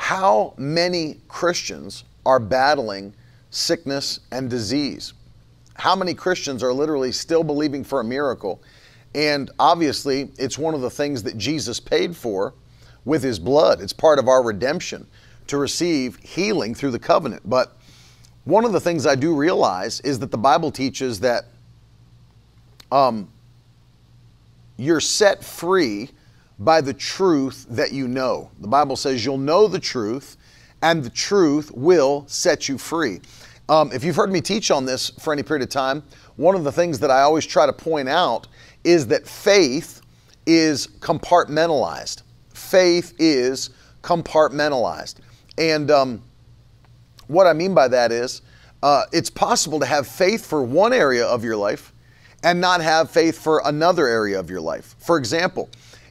how many Christians are battling sickness and disease. How many Christians are literally still believing for a miracle? And obviously, it's one of the things that Jesus paid for with his blood. It's part of our redemption to receive healing through the covenant. But one of the things I do realize is that the Bible teaches that um, you're set free by the truth that you know. The Bible says you'll know the truth, and the truth will set you free. Um, if you've heard me teach on this for any period of time, one of the things that I always try to point out is that faith is compartmentalized. Faith is compartmentalized. And um, what I mean by that is uh, it's possible to have faith for one area of your life and not have faith for another area of your life. For example,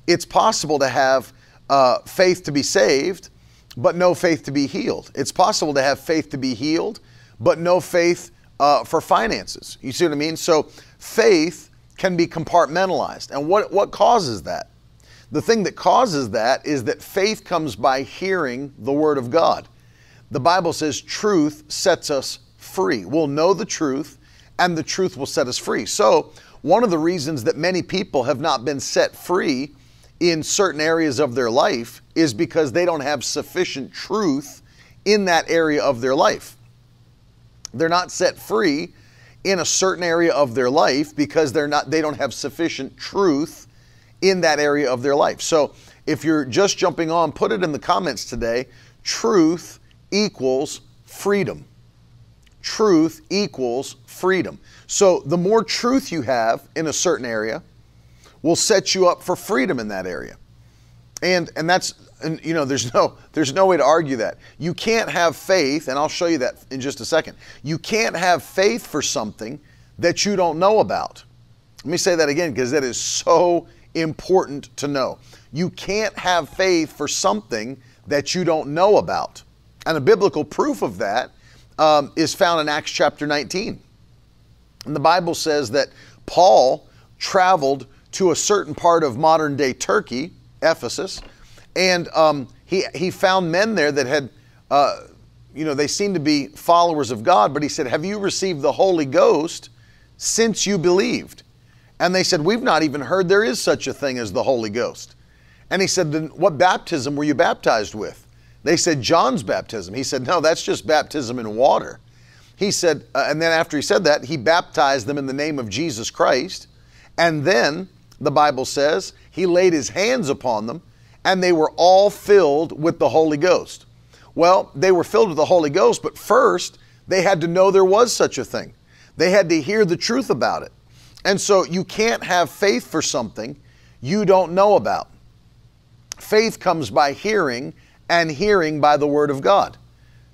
it's possible to have uh, faith to be saved, but no faith to be healed. It's possible to have faith to be healed, but no faith uh, for finances. You see what I mean? So faith can be compartmentalized. And what, what causes that? The thing that causes that is that faith comes by hearing the Word of God. The Bible says truth sets us free. We'll know the truth, and the truth will set us free. So, one of the reasons that many people have not been set free in certain areas of their life is because they don't have sufficient truth in that area of their life. They're not set free in a certain area of their life because they're not they don't have sufficient truth in that area of their life. So, if you're just jumping on, put it in the comments today. Truth equals freedom. Truth equals freedom. So, the more truth you have in a certain area, will set you up for freedom in that area. And and that's and you know there's no there's no way to argue that. You can't have faith and I'll show you that in just a second. You can't have faith for something that you don't know about. Let me say that again because that is so important to know. You can't have faith for something that you don't know about. And a biblical proof of that um, is found in Acts chapter 19. And the Bible says that Paul traveled to a certain part of modern day Turkey, Ephesus, and um, he, he found men there that had, uh, you know, they seemed to be followers of God, but he said, Have you received the Holy Ghost since you believed? And they said, We've not even heard there is such a thing as the Holy Ghost. And he said, Then what baptism were you baptized with? They said, John's baptism. He said, No, that's just baptism in water. He said, uh, and then after he said that, he baptized them in the name of Jesus Christ. And then the Bible says, he laid his hands upon them, and they were all filled with the Holy Ghost. Well, they were filled with the Holy Ghost, but first they had to know there was such a thing. They had to hear the truth about it. And so you can't have faith for something you don't know about. Faith comes by hearing, and hearing by the Word of God.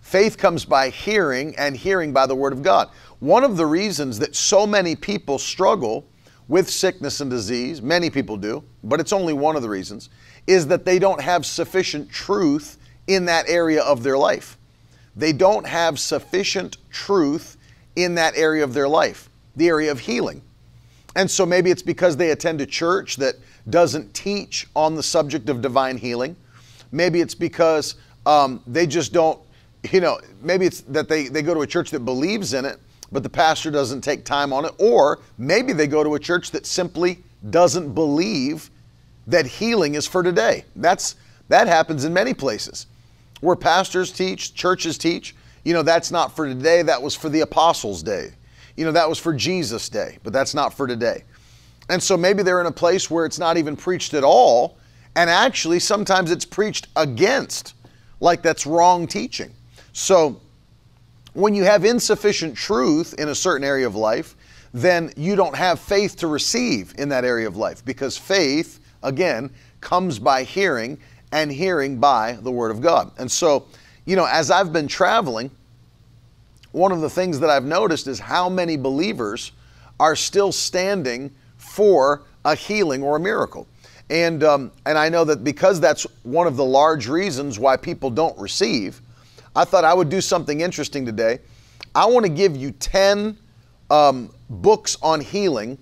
Faith comes by hearing, and hearing by the Word of God. One of the reasons that so many people struggle with sickness and disease, many people do, but it's only one of the reasons, is that they don't have sufficient truth in that area of their life. They don't have sufficient truth in that area of their life, the area of healing. And so maybe it's because they attend a church that doesn't teach on the subject of divine healing. Maybe it's because um, they just don't, you know, maybe it's that they, they go to a church that believes in it but the pastor doesn't take time on it. Or maybe they go to a church that simply doesn't believe that healing is for today. That's that happens in many places where pastors teach, churches teach, you know, that's not for today, that was for the apostles' day. You know, that was for Jesus' day, but that's not for today. And so maybe they're in a place where it's not even preached at all, and actually sometimes it's preached against, like that's wrong teaching. So when you have insufficient truth in a certain area of life, then you don't have faith to receive in that area of life because faith, again, comes by hearing and hearing by the Word of God. And so, you know, as I've been traveling, one of the things that I've noticed is how many believers are still standing for a healing or a miracle. And, um, and I know that because that's one of the large reasons why people don't receive, I thought I would do something interesting today. I want to give you 10 um, books on healing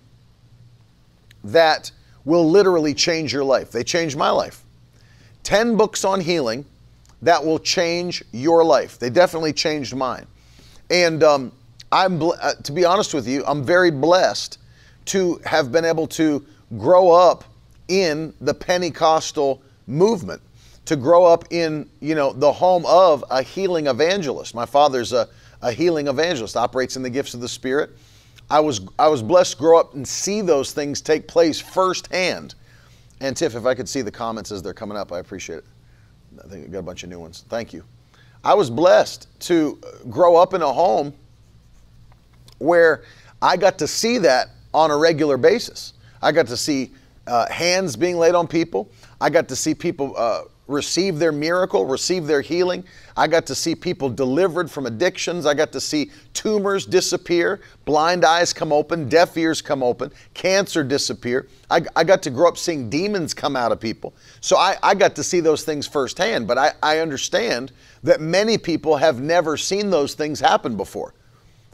that will literally change your life. They changed my life. 10 books on healing that will change your life. They definitely changed mine. And um, I'm, uh, to be honest with you, I'm very blessed to have been able to grow up in the Pentecostal movement, to grow up in, you know, the home of a healing evangelist. My father's a, a healing evangelist, operates in the gifts of the Spirit. I was I was blessed to grow up and see those things take place firsthand. And Tiff, if I could see the comments as they're coming up, I appreciate it. I think I got a bunch of new ones. Thank you. I was blessed to grow up in a home where I got to see that on a regular basis. I got to see uh, hands being laid on people. I got to see people uh, receive their miracle, receive their healing. I got to see people delivered from addictions. I got to see tumors disappear, blind eyes come open, deaf ears come open, cancer disappear. I, I got to grow up seeing demons come out of people. So I, I got to see those things firsthand, but I, I understand that many people have never seen those things happen before.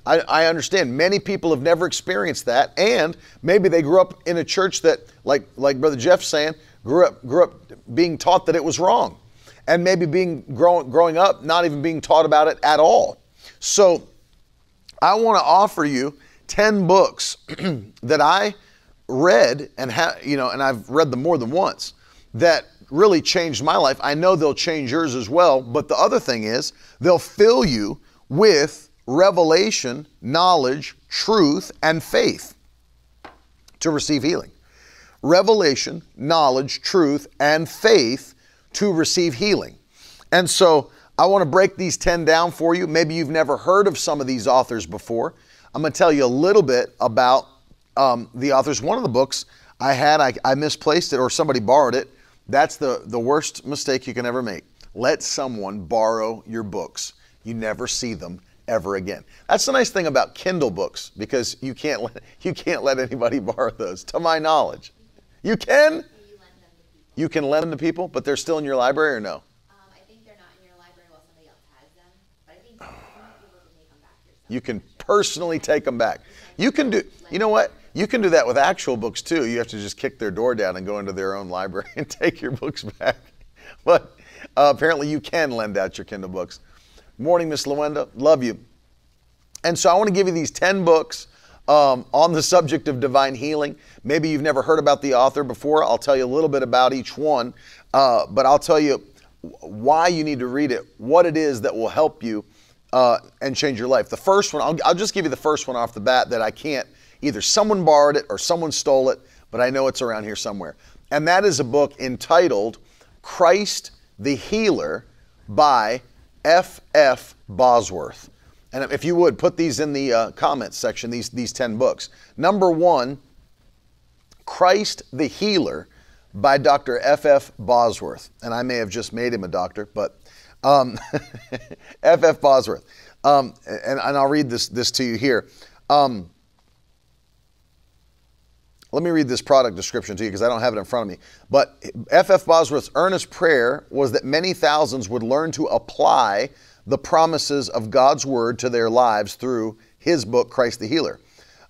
I, I, understand many people have never experienced that, and maybe they grew up in a church that, like like Brother Jeff's saying, grew up grew up being taught that it was wrong, and maybe being growing growing up not even being taught about it at all. So, I want to offer you ten books that I read and have you know, and I've read them more than once that really changed my life. I know they'll change yours as well. But the other thing is they'll fill you with revelation, knowledge, truth, and faith to receive healing revelation, knowledge, truth, and faith to receive healing. And so I want to break these 10 down for you. Maybe you've never heard of some of these authors before. I'm going to tell you a little bit about um, the authors. One of the books I had, I, I misplaced it or somebody borrowed it. That's the, the worst mistake you can ever make. Let someone borrow your books. You never see them ever again. That's the nice thing about Kindle books because you can't let, you can't let anybody borrow those, to my knowledge. You can? You can lend them to people, but they're still in your library or no? Um, I think they're not in your library while somebody else has them, but I think you might be able to take them back yourself. You can personally take them back. You can do, you know what? You can do that with actual books too. You have to just kick their door down and go into their own library and take your books back. But uh, apparently you can lend out your Kindle books. Morning, Miss Luenda. Love you. And so I want to give you these 10 books um, on the subject of divine healing. Maybe you've never heard about the author before. I'll tell you a little bit about each one, uh, but I'll tell you why you need to read it, what it is that will help you uh, and change your life. The first one, I'll, I'll just give you the first one off the bat that I can't, either someone borrowed it or someone stole it, but I know it's around here somewhere. And that is a book entitled Christ the Healer by F. F. Bosworth. And if you would, put these in the uh, comments section, these, these 10 books. Number one, Christ the Healer by Dr. F. F. Bosworth. And I may have just made him a doctor, but um, F. F. Bosworth. Um, and, and, I'll read this, this to you here. Um, let me read this product description to you because I don't have it in front of me. But F. F. Bosworth's earnest prayer was that many thousands would learn to apply the promises of God's word to their lives through his book, Christ the Healer.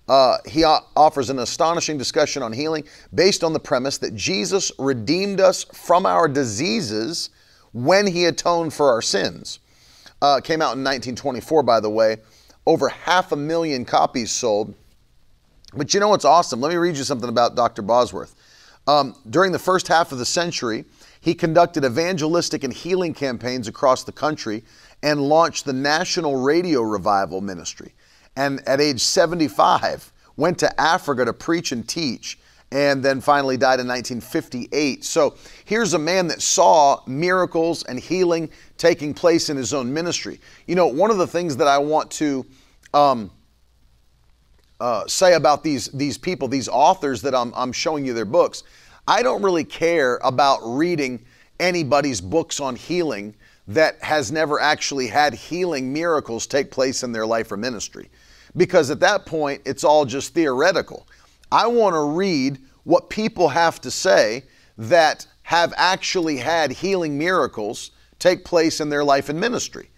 Uh, he offers an astonishing discussion on healing based on the premise that Jesus redeemed us from our diseases when he atoned for our sins. Uh, came out in 1924, by the way. Over half a million copies sold. But you know what's awesome? Let me read you something about Dr. Bosworth. Um, during the first half of the century, he conducted evangelistic and healing campaigns across the country and launched the National Radio Revival Ministry. And at age 75, went to Africa to preach and teach, and then finally died in 1958. So here's a man that saw miracles and healing taking place in his own ministry. You know, one of the things that I want to um, uh, say about these, these people, these authors that I'm, I'm showing you their books, I don't really care about reading anybody's books on healing that has never actually had healing miracles take place in their life or ministry. Because at that point, it's all just theoretical. I want to read what people have to say that have actually had healing miracles take place in their life and ministry.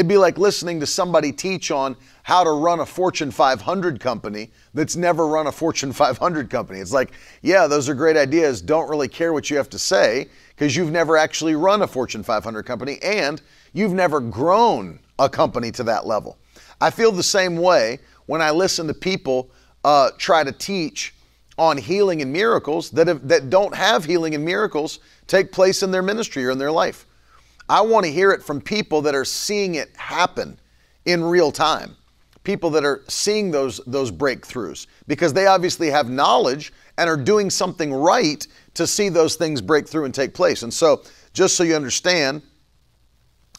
It'd be like listening to somebody teach on how to run a Fortune 500 company that's never run a Fortune 500 company. It's like, yeah, those are great ideas. Don't really care what you have to say because you've never actually run a Fortune 500 company and you've never grown a company to that level. I feel the same way when I listen to people uh, try to teach on healing and miracles that, have, that don't have healing and miracles take place in their ministry or in their life. I want to hear it from people that are seeing it happen in real time. People that are seeing those those breakthroughs because they obviously have knowledge and are doing something right to see those things break through and take place. And so, just so you understand,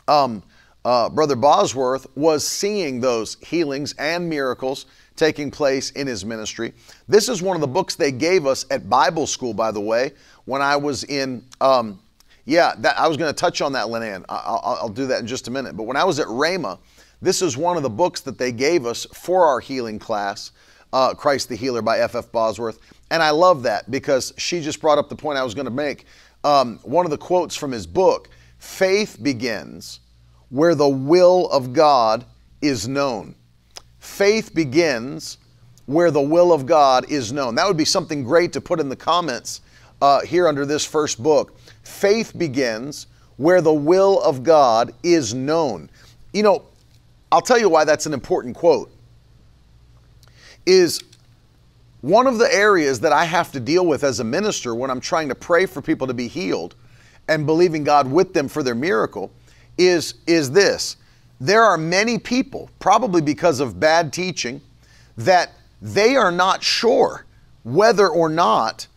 um, uh, Brother Bosworth was seeing those healings and miracles taking place in his ministry. This is one of the books they gave us at Bible school, by the way, when I was in. Um, yeah, that, I was going to touch on that, Linan. I'll, I'll, do that in just a minute. But when I was at Rhema, this is one of the books that they gave us for our healing class, uh, Christ the Healer by F.F. F. Bosworth. And I love that because she just brought up the point I was going to make. Um, one of the quotes from his book faith begins where the will of God is known. Faith begins where the will of God is known. That would be something great to put in the comments uh, here under this first book. Faith begins where the will of God is known. You know, I'll tell you why that's an important quote. Is one of the areas that I have to deal with as a minister when I'm trying to pray for people to be healed and believing God with them for their miracle is, is this. There are many people, probably because of bad teaching, that they are not sure whether or not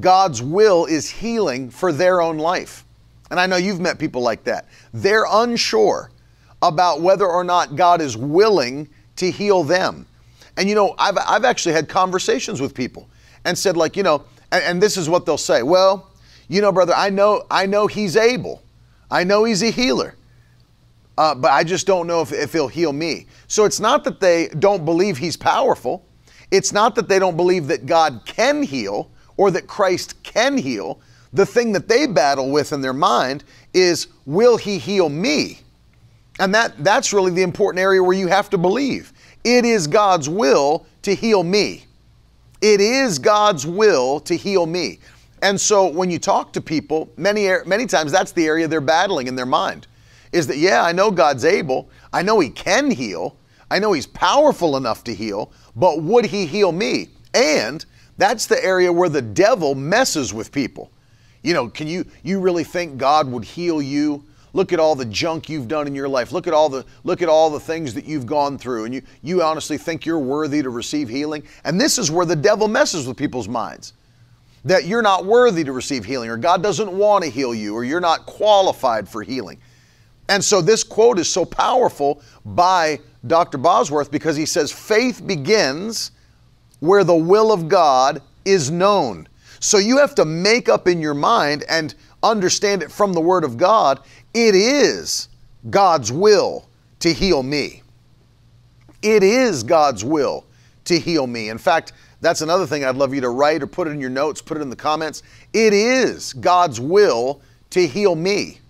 God's will is healing for their own life. And I know you've met people like that. They're unsure about whether or not God is willing to heal them. And you know, I've, I've actually had conversations with people and said, like, you know, and, and this is what they'll say. Well, you know, brother, I know, I know he's able. I know he's a healer. Uh, but I just don't know if, if he'll heal me. So it's not that they don't believe he's powerful. It's not that they don't believe that God can heal or that Christ can heal. The thing that they battle with in their mind is, will he heal me? And that, that's really the important area where you have to believe. It is God's will to heal me. It is God's will to heal me. And so when you talk to people, many, many times that's the area they're battling in their mind is that, yeah, I know God's able. I know He can heal. I know He's powerful enough to heal, but would He heal me? And that's the area where the devil messes with people. You know, can you you really think God would heal you? Look at all the junk you've done in your life. Look at all the look at all the things that you've gone through and you you honestly think you're worthy to receive healing? And this is where the devil messes with people's minds. That you're not worthy to receive healing or God doesn't want to heal you or you're not qualified for healing. And so this quote is so powerful by Dr. Bosworth because he says faith begins where the will of God is known. So you have to make up in your mind and understand it from the Word of God. It is God's will to heal me. It is God's will to heal me. In fact, that's another thing I'd love you to write or put it in your notes, put it in the comments. It is God's will to heal me.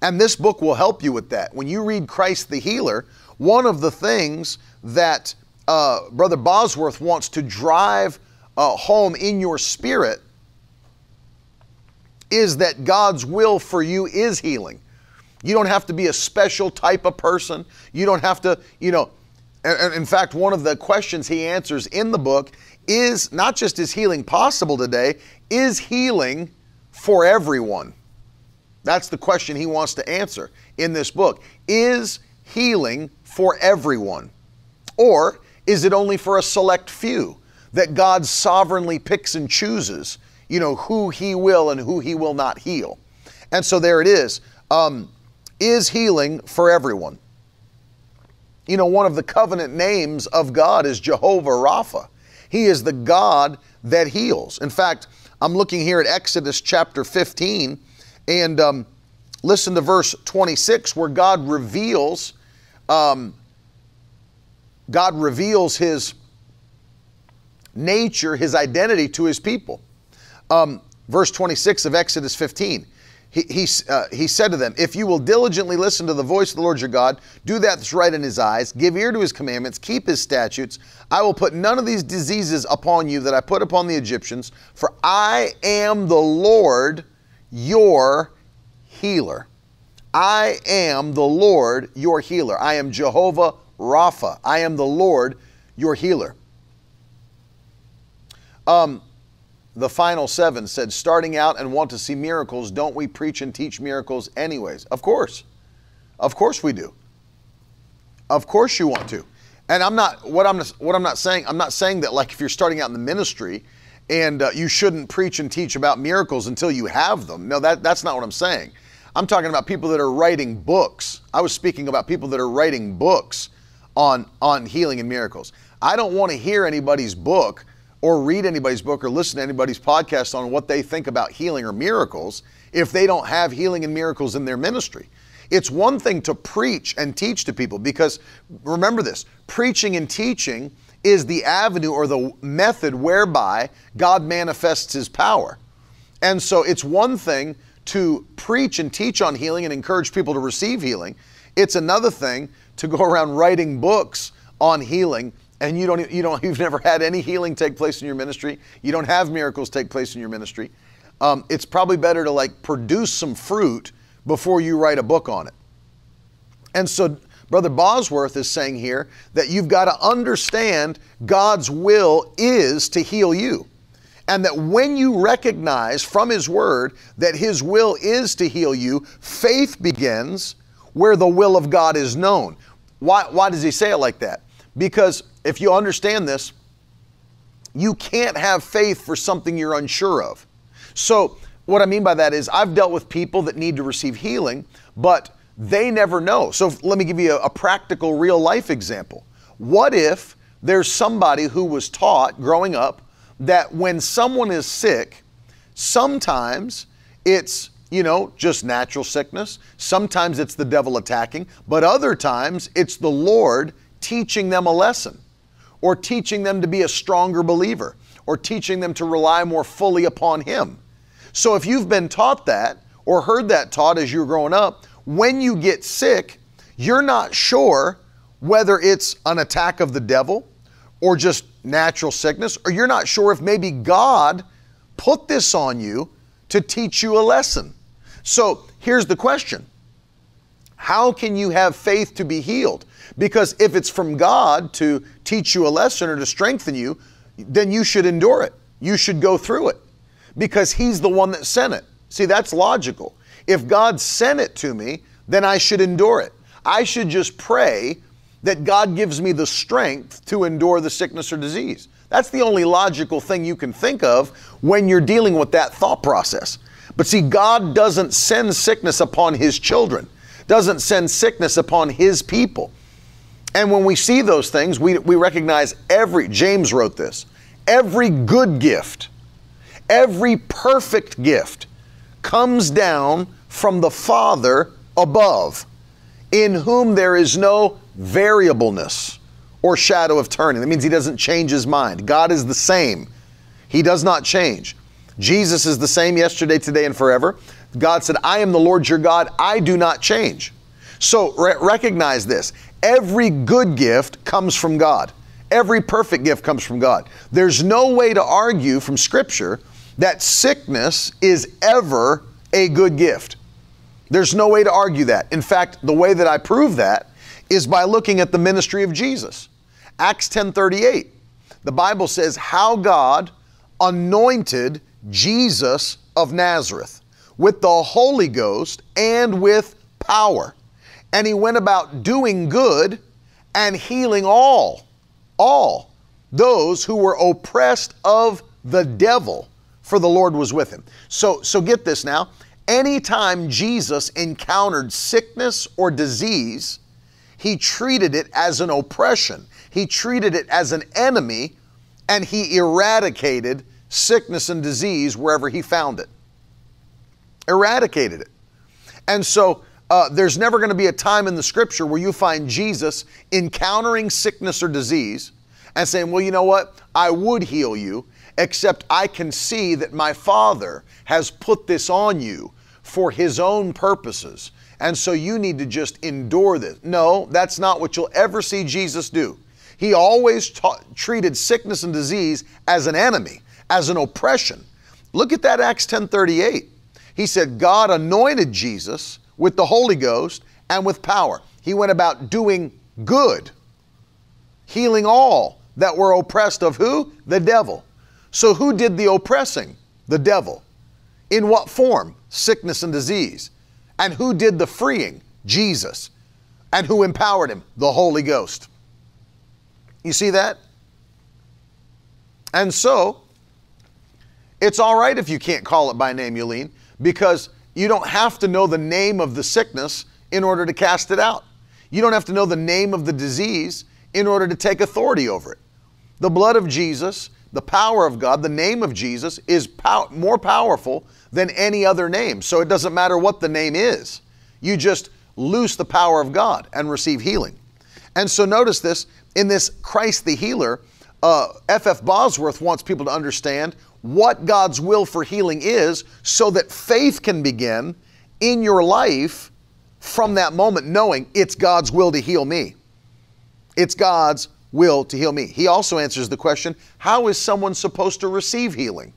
And this book will help you with that. When you read Christ the Healer, one of the things that uh, Brother Bosworth wants to drive uh, home in your spirit is that God's will for you is healing. You don't have to be a special type of person. You don't have to, you know. In fact, one of the questions he answers in the book is not just is healing possible today, is healing for everyone? That's the question he wants to answer in this book. Is healing for everyone? Or is it only for a select few that God sovereignly picks and chooses, you know, who he will and who he will not heal? And so there it is. Um, is healing for everyone? You know, one of the covenant names of God is Jehovah Rapha. He is the God that heals. In fact, I'm looking here at Exodus chapter 15 and um, listen to verse 26 where God reveals um, God reveals his nature, his identity to his people. Um, verse 26 of Exodus 15. He, he, uh, he said to them, If you will diligently listen to the voice of the Lord your God, do that that's right in his eyes, give ear to his commandments, keep his statutes, I will put none of these diseases upon you that I put upon the Egyptians, for I am the Lord your healer. I am the Lord your healer. I am Jehovah Rapha. I am the Lord your healer. Um, the final seven said, starting out and want to see miracles, don't we preach and teach miracles anyways? Of course. Of course we do. Of course you want to. And I'm not what I'm what I'm not saying. I'm not saying that like if you're starting out in the ministry and uh, you shouldn't preach and teach about miracles until you have them. No, that that's not what I'm saying. I'm talking about people that are writing books. I was speaking about people that are writing books on on healing and miracles. I don't want to hear anybody's book or read anybody's book or listen to anybody's podcast on what they think about healing or miracles if they don't have healing and miracles in their ministry. It's one thing to preach and teach to people because remember this preaching and teaching is the avenue or the method whereby God manifests his power. And so it's one thing to preach and teach on healing and encourage people to receive healing. It's another thing to go around writing books on healing and you don't you don't you've never had any healing take place in your ministry. You don't have miracles take place in your ministry. Um, it's probably better to like produce some fruit before you write a book on it. And so brother bosworth is saying here that you've got to understand god's will is to heal you. And that when you recognize from his word that his will is to heal you faith begins where the will of god is known why, why does he say it like that because if you understand this, you can't have faith for something you're unsure of. So, what I mean by that is, I've dealt with people that need to receive healing, but they never know. So, let me give you a, a practical, real life example. What if there's somebody who was taught growing up that when someone is sick, sometimes it's you know, just natural sickness. Sometimes it's the devil attacking, but other times it's the Lord teaching them a lesson or teaching them to be a stronger believer or teaching them to rely more fully upon Him. So if you've been taught that or heard that taught as you're growing up, when you get sick, you're not sure whether it's an attack of the devil or just natural sickness, or you're not sure if maybe God put this on you to teach you a lesson. So here's the question How can you have faith to be healed? Because if it's from God to teach you a lesson or to strengthen you, then you should endure it. You should go through it because He's the one that sent it. See, that's logical. If God sent it to me, then I should endure it. I should just pray that God gives me the strength to endure the sickness or disease. That's the only logical thing you can think of when you're dealing with that thought process. But see, God doesn't send sickness upon His children, doesn't send sickness upon His people. And when we see those things, we, we recognize every, James wrote this, every good gift, every perfect gift comes down from the Father above, in whom there is no variableness or shadow of turning. That means he doesn't change his mind. God is the same, he does not change. Jesus is the same yesterday, today, and forever. God said, I am the Lord your God, I do not change. So re- recognize this every good gift comes from God. Every perfect gift comes from God. There's no way to argue from Scripture that sickness is ever a good gift. There's no way to argue that. In fact, the way that I prove that is by looking at the ministry of Jesus. Acts 10:38. The Bible says how God anointed Jesus of Nazareth with the Holy Ghost and with power and he went about doing good and healing all, all those who were oppressed of the devil, for the Lord was with him. So, so get this now. Anytime Jesus encountered sickness or disease, he treated it as an oppression. He treated it as an enemy, and he eradicated sickness and disease wherever he found it. Eradicated it. And so uh, there's never going to be a time in the scripture where you find Jesus encountering sickness or disease and saying, Well, you know what? I would heal you, except I can see that my Father has put this on you for his own purposes. And so you need to just endure this. No, that's not what you'll ever see Jesus do. He always ta- treated sickness and disease as an enemy, as an oppression. Look at that Acts 10:38. He said God anointed Jesus with the Holy Ghost and with power. He went about doing good, healing all that were oppressed of who? The devil. So who did the oppressing? The devil. In what form? Sickness and disease. And who did the freeing? Jesus. And who empowered him? The Holy Ghost. You see that? And so, it's all right if you can't call it by name, Yulene, because you don't have to know the name of the sickness in order to cast it out. You don't have to know the name of the disease in order to take authority over it. The blood of Jesus, the power of God, the name of Jesus is pow- more powerful than any other name. So it doesn't matter what the name is. You just loose the power of God and receive healing. And so notice this in this Christ the Healer, F.F. Uh, F. Bosworth wants people to understand what God's will for healing is so that faith can begin in your life from that moment, knowing it's God's will to heal me. It's God's will to heal me. He also answers the question how is someone supposed to receive healing?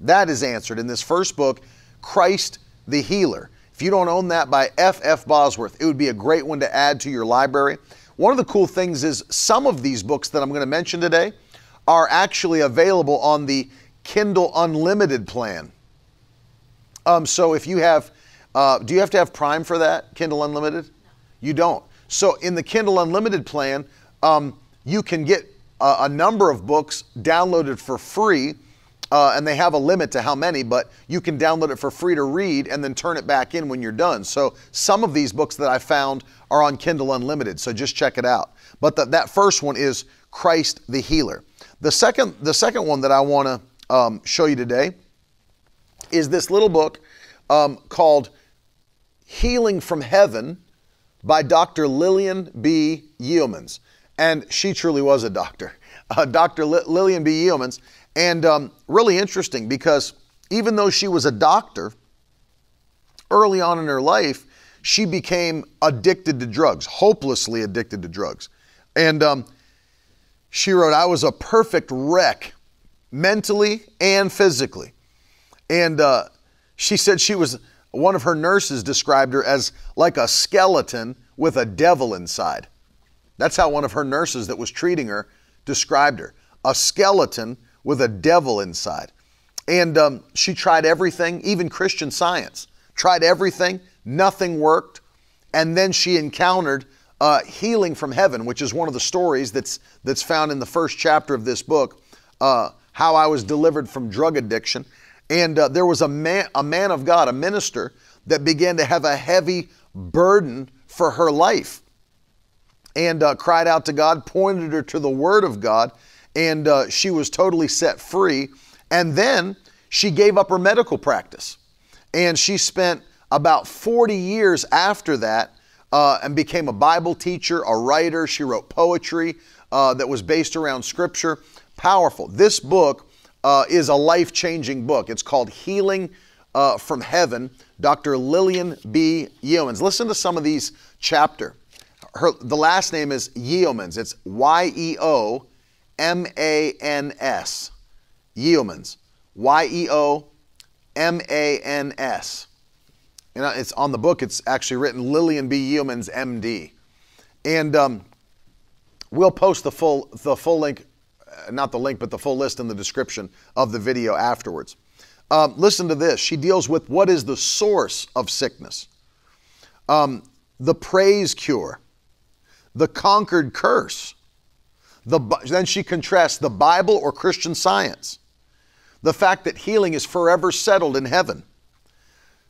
That is answered in this first book, Christ the Healer. If you don't own that by F. F. Bosworth, it would be a great one to add to your library. One of the cool things is some of these books that I'm going to mention today are actually available on the Kindle Unlimited plan. Um, so if you have, uh, do you have to have Prime for that, Kindle Unlimited? You don't. So in the Kindle Unlimited plan, um, you can get a, a, number of books downloaded for free. Uh, and they have a limit to how many, but you can download it for free to read and then turn it back in when you're done. So some of these books that I found are on Kindle Unlimited, so just check it out. But the, that first one is Christ the Healer. The second, the second one that I want to um, show you today is this little book um, called Healing from Heaven by Dr. Lillian B. Yeomans. And she truly was a doctor, uh, Dr. L- Lillian B. Yeomans. And um, really interesting because even though she was a doctor, early on in her life, she became addicted to drugs, hopelessly addicted to drugs. And um, she wrote, I was a perfect wreck mentally and physically. And uh, she said she was, one of her nurses described her as like a skeleton with a devil inside. That's how one of her nurses that was treating her described her a skeleton with a devil inside. And um, she tried everything, even Christian science, tried everything, nothing worked. And then she encountered uh, healing from heaven, which is one of the stories that's, that's found in the first chapter of this book. Uh, how I was delivered from drug addiction. And uh, there was a man, a man of God, a minister, that began to have a heavy burden for her life and uh, cried out to God, pointed her to the Word of God, and uh, she was totally set free. And then she gave up her medical practice. And she spent about 40 years after that uh, and became a Bible teacher, a writer. She wrote poetry uh, that was based around Scripture powerful. This book uh, is a life changing book. It's called Healing uh, from Heaven, Dr. Lillian B. Yeomans. Listen to some of these chapter. Her, the last name is Yeomans. It's Y E O M A N S. Yeomans. Y E O M A N S. Know, it's on the book, it's actually written Lillian B. Yeomans, MD. And um, we'll post the full, the full link not the link, but the full list in the description of the video afterwards. Um, listen to this. She deals with what is the source of sickness, um, the praise cure, the conquered curse. The, then she contrasts the Bible or Christian science, the fact that healing is forever settled in heaven,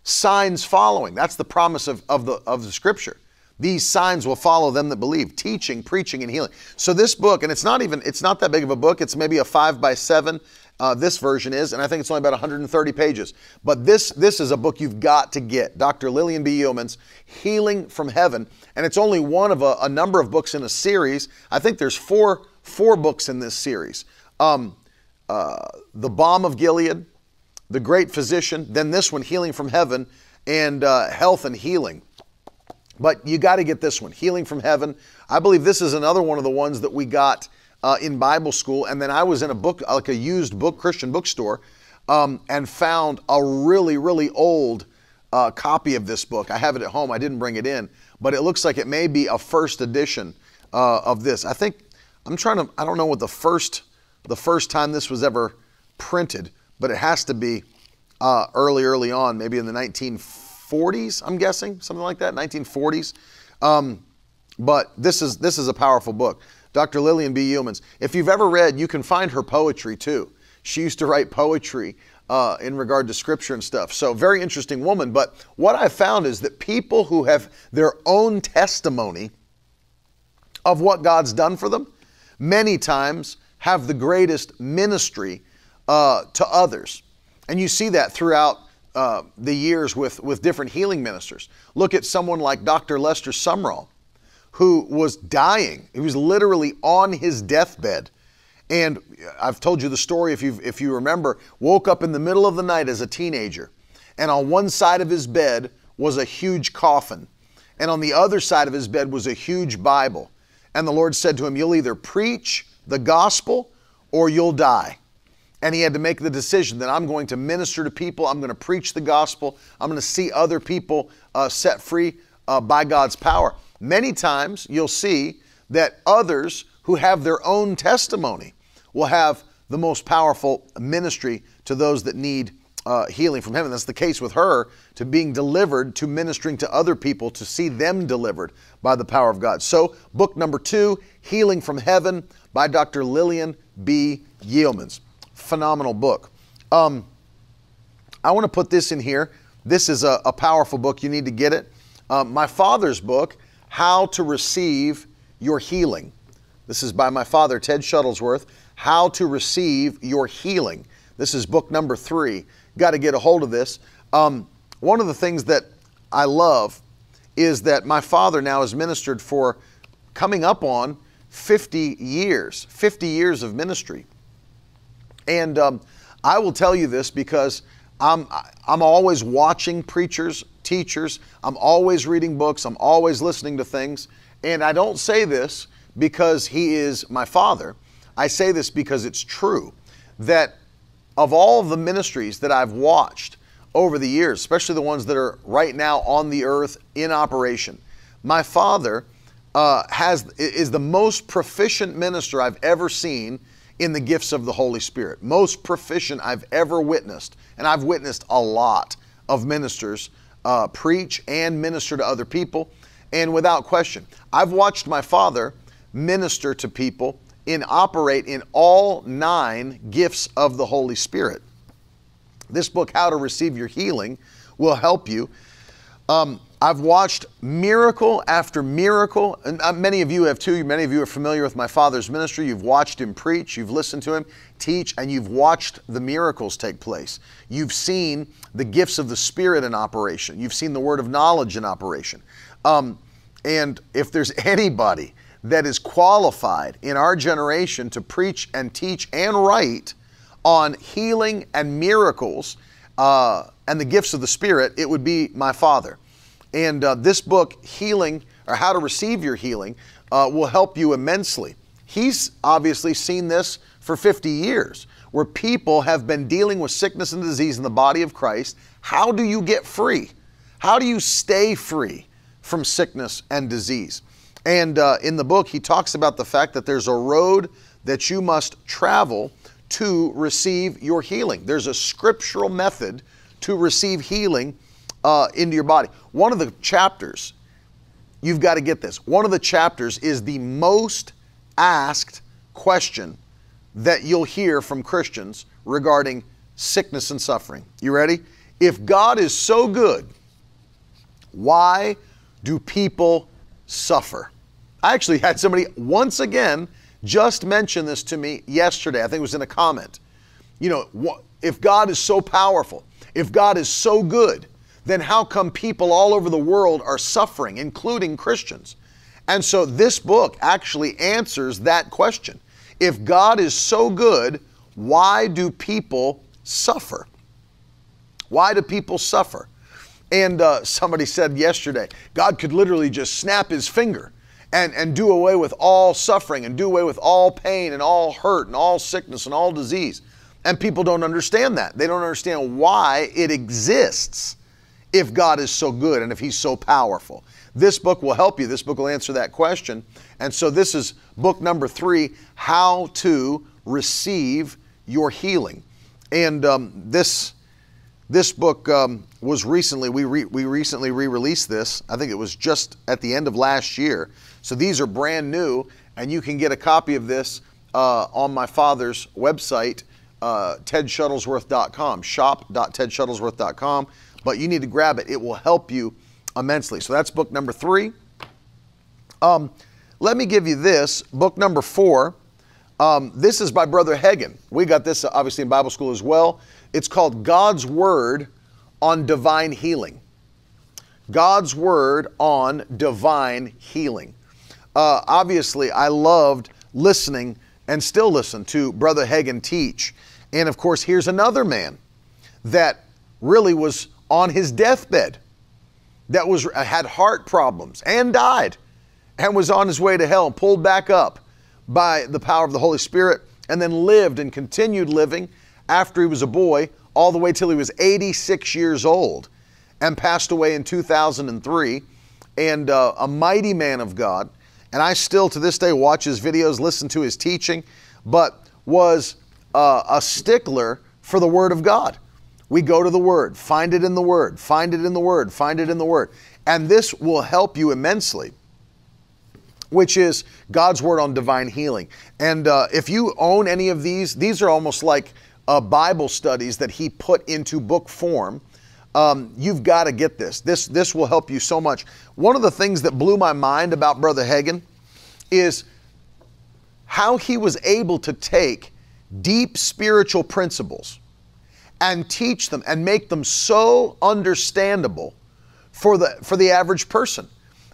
signs following. That's the promise of, of, the, of the scripture. These signs will follow them that believe, teaching, preaching, and healing. So this book, and it's not even, it's not that big of a book. It's maybe a five by seven, Uh, this version is, and I think it's only about 130 pages. But this this is a book you've got to get. Dr. Lillian B. Yeomans, Healing from Heaven, and it's only one of a, a number of books in a series. I think there's four four books in this series. Um, uh, the Balm of Gilead, The Great Physician, then this one, Healing from Heaven, and uh, Health and Healing. But you got to get this one, Healing from Heaven. I believe this is another one of the ones that we got uh, in Bible school, and then I was in a book, like a used book, Christian bookstore, um, and found a really, really old uh, copy of this book. I have it at home. I didn't bring it in, but it looks like it may be a first edition uh, of this. I think I'm trying to. I don't know what the first the first time this was ever printed, but it has to be uh, early, early on, maybe in the 1940s. I'm guessing something like that, 1940s. Um, but this is this is a powerful book. Dr. Lillian B. Yeomans. If you've ever read, you can find her poetry too. She used to write poetry uh, in regard to scripture and stuff. So, very interesting woman. But what I've found is that people who have their own testimony of what God's done for them, many times have the greatest ministry uh, to others. And you see that throughout uh, the years with, with different healing ministers. Look at someone like Dr. Lester Sumrall who was dying. He was literally on his deathbed. And I've told you the story, if you if you remember, woke up in the middle of the night as a teenager, and on one side of his bed was a huge coffin, and on the other side of his bed was a huge Bible. And the Lord said to him, You'll either preach the gospel or you'll die. And he had to make the decision that I'm going to minister to people, I'm going to preach the gospel, I'm going to see other people uh, set free uh, by God's power. Many times you'll see that others who have their own testimony will have the most powerful ministry to those that need uh, healing from heaven. That's the case with her to being delivered, to ministering to other people, to see them delivered by the power of God. So, book number two, Healing from Heaven by Dr. Lillian B. Yeomans. Phenomenal book. Um, I want to put this in here. This is a, a powerful book. You need to get it. Uh, my father's book how to Receive Your Healing. This is by my father, Ted Shuttlesworth. How to Receive Your Healing. This is book number three. Got to get a hold of this. Um, one of the things that I love is that my father now has ministered for coming up on 50 years, 50 years of ministry. And um, I will tell you this because I'm, I'm always watching preachers teachers. I'm always reading books. I'm always listening to things. And I don't say this because he is my father. I say this because it's true that of all the ministries that I've watched over the years, especially the ones that are right now on the earth in operation, my father uh, has is the most proficient minister I've ever seen in the gifts of the Holy Spirit. Most proficient I've ever witnessed, and I've witnessed a lot of ministers uh, preach and minister to other people. And without question, I've watched my father minister to people and operate in all nine gifts of the Holy Spirit. This book, How to Receive Your Healing, will help you. Um, I've watched miracle after miracle, and uh, many of you have too. Many of you are familiar with my father's ministry. You've watched him preach, you've listened to him teach, and you've watched the miracles take place. You've seen the gifts of the Spirit in operation. You've seen the word of knowledge in operation. Um, and if there's anybody that is qualified in our generation to preach and teach and write on healing and miracles uh, and the gifts of the Spirit, it would be my father. And uh, this book, Healing or How to Receive Your Healing, uh, will help you immensely. He's obviously seen this for 50 years, where people have been dealing with sickness and disease in the body of Christ. How do you get free? How do you stay free from sickness and disease? And uh, in the book, he talks about the fact that there's a road that you must travel to receive your healing. There's a scriptural method to receive healing uh, into your body. One of the chapters, you've got to get this, one of the chapters is the most asked question that you'll hear from Christians regarding sickness and suffering. You ready? If God is so good, why do people suffer? I actually had somebody once again just mention this to me yesterday. I think it was in a comment. you know, if God is so powerful, if God is so good, then how come people all over the world are suffering, including Christians? And so this book actually answers that question. If God is so good, why do people suffer? Why do people suffer? And uh, somebody said yesterday, God could literally just snap his finger and, and do away with all suffering and do away with all pain and all hurt and all sickness and all disease. And people don't understand that. They don't understand why it exists if God is so good and if He's so powerful. This book will help you. This book will answer that question. And so, this is book number three How to Receive Your Healing. And um, this. This book um, was recently we re, we recently re-released this. I think it was just at the end of last year. So these are brand new, and you can get a copy of this uh, on my father's website, uh, tedshuttlesworth.com, shop.tedshuttlesworth.com. But you need to grab it; it will help you immensely. So that's book number three. Um, let me give you this book number four. Um, this is by Brother Hagin. We got this obviously in Bible school as well. It's called God's Word on Divine Healing. God's Word on Divine Healing. Uh, obviously, I loved listening and still listen to Brother Hagin teach. And of course, here's another man that really was on his deathbed, that was had heart problems and died, and was on his way to hell and pulled back up by the power of the Holy Spirit, and then lived and continued living after he was a boy all the way till he was 86 years old and passed away in 2003 and uh, a mighty man of God. And I still to this day watch his videos, listen to his teaching, but was uh, a stickler for the Word of God. We go to the Word, find it in the Word, find it in the Word, find it in the Word. And this will help you immensely which is God's Word on divine healing. And uh, if you own any of these, these are almost like uh, Bible studies that he put into book form. Um, you've got to get this. This this will help you so much. One of the things that blew my mind about Brother Hagin is how he was able to take deep spiritual principles and teach them and make them so understandable for the for the average person.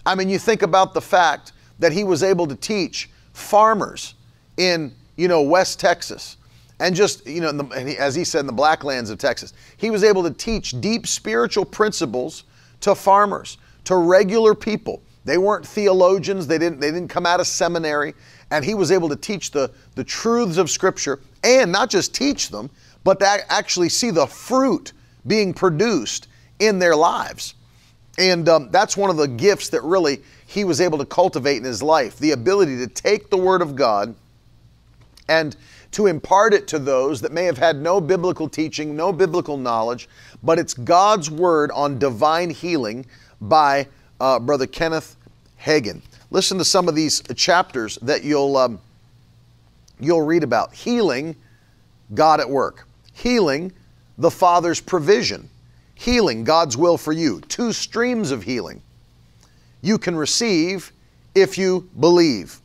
I mean, you think about the fact that he was able to teach farmers in you know West Texas and just you know the, as he said in the blacklands of texas he was able to teach deep spiritual principles to farmers to regular people. They weren't theologians. They didn't they didn't come out of seminary. And he was able to teach the the truths of scripture and not just teach them but to actually see the fruit being produced in their lives. And um, that's one of the gifts that really he was able to cultivate in his life the ability to take the word of god and to impart it to those that may have had no biblical teaching, no biblical knowledge, but it's God's word on divine healing by uh, Brother Kenneth Hagin. Listen to some of these chapters that you'll um, you'll read about. Healing, God at work, healing, the Father's provision, healing, God's will for you. Two streams of healing you can receive if you believe.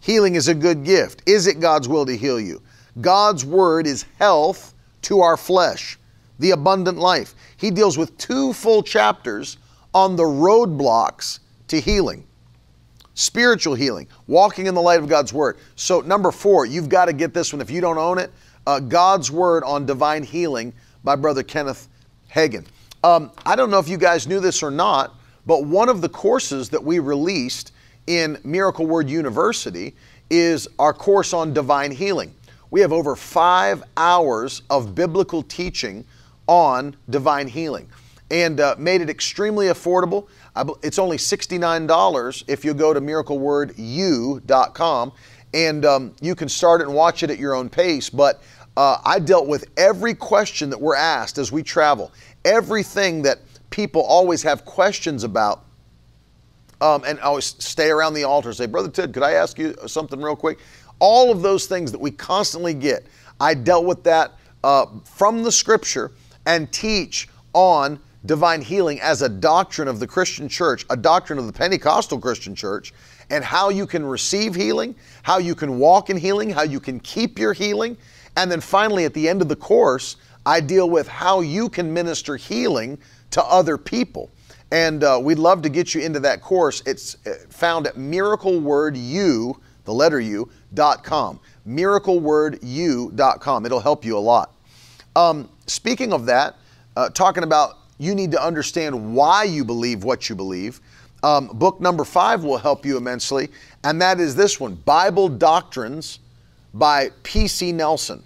Healing is a good gift. Is it God's will to heal you? God's word is health to our flesh, the abundant life. He deals with two full chapters on the roadblocks to healing spiritual healing, walking in the light of God's word. So, number four, you've got to get this one if you don't own it uh, God's Word on Divine Healing by Brother Kenneth Hagin. Um, I don't know if you guys knew this or not, but one of the courses that we released in Miracle Word University is our course on divine healing. We have over five hours of biblical teaching on divine healing and uh, made it extremely affordable. It's only $69 if you go to miraclewordu.com and um, you can start it and watch it at your own pace. But uh, I dealt with every question that we're asked as we travel, everything that people always have questions about um, and always stay around the altar. Say, Brother Ted, could I ask you something real quick? All of those things that we constantly get, I dealt with that uh, from the scripture and teach on divine healing as a doctrine of the Christian church, a doctrine of the Pentecostal Christian church, and how you can receive healing, how you can walk in healing, how you can keep your healing, And then finally, at the end of the course, I deal with how you can minister healing to other people. And uh, we'd love to get you into that course. It's uh, found at miraclewordu, the letter U, dot com. Miraclewordu.com. It'll help you a lot. Um, speaking of that, uh, talking about you need to understand why you believe what you believe. Um, book number five will help you immensely, and that is this one Bible Doctrines by P.C. Nelson.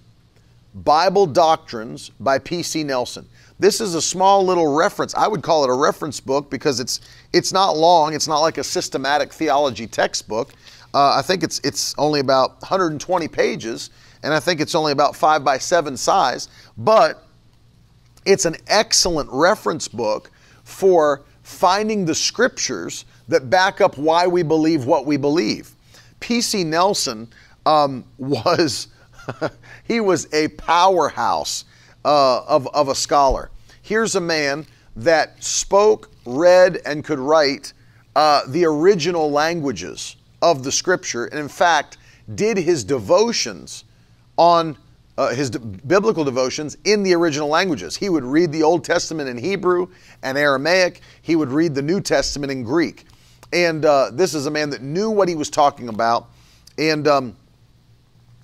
Bible Doctrines by P.C. Nelson. This is a small little reference. I would call it a reference book because it's it's not long. It's not like a systematic theology textbook. Uh, I think it's it's only about 120 pages, and I think it's only about five by seven size. But it's an excellent reference book for finding the scriptures that back up why we believe what we believe. P.C. Nelson um, was he was a powerhouse uh, of, of a scholar. Here's a man that spoke, read, and could write uh, the original languages of the scripture, and in fact, did his devotions on uh, his de- biblical devotions in the original languages. He would read the Old Testament in Hebrew and Aramaic, he would read the New Testament in Greek. And uh, this is a man that knew what he was talking about. And um,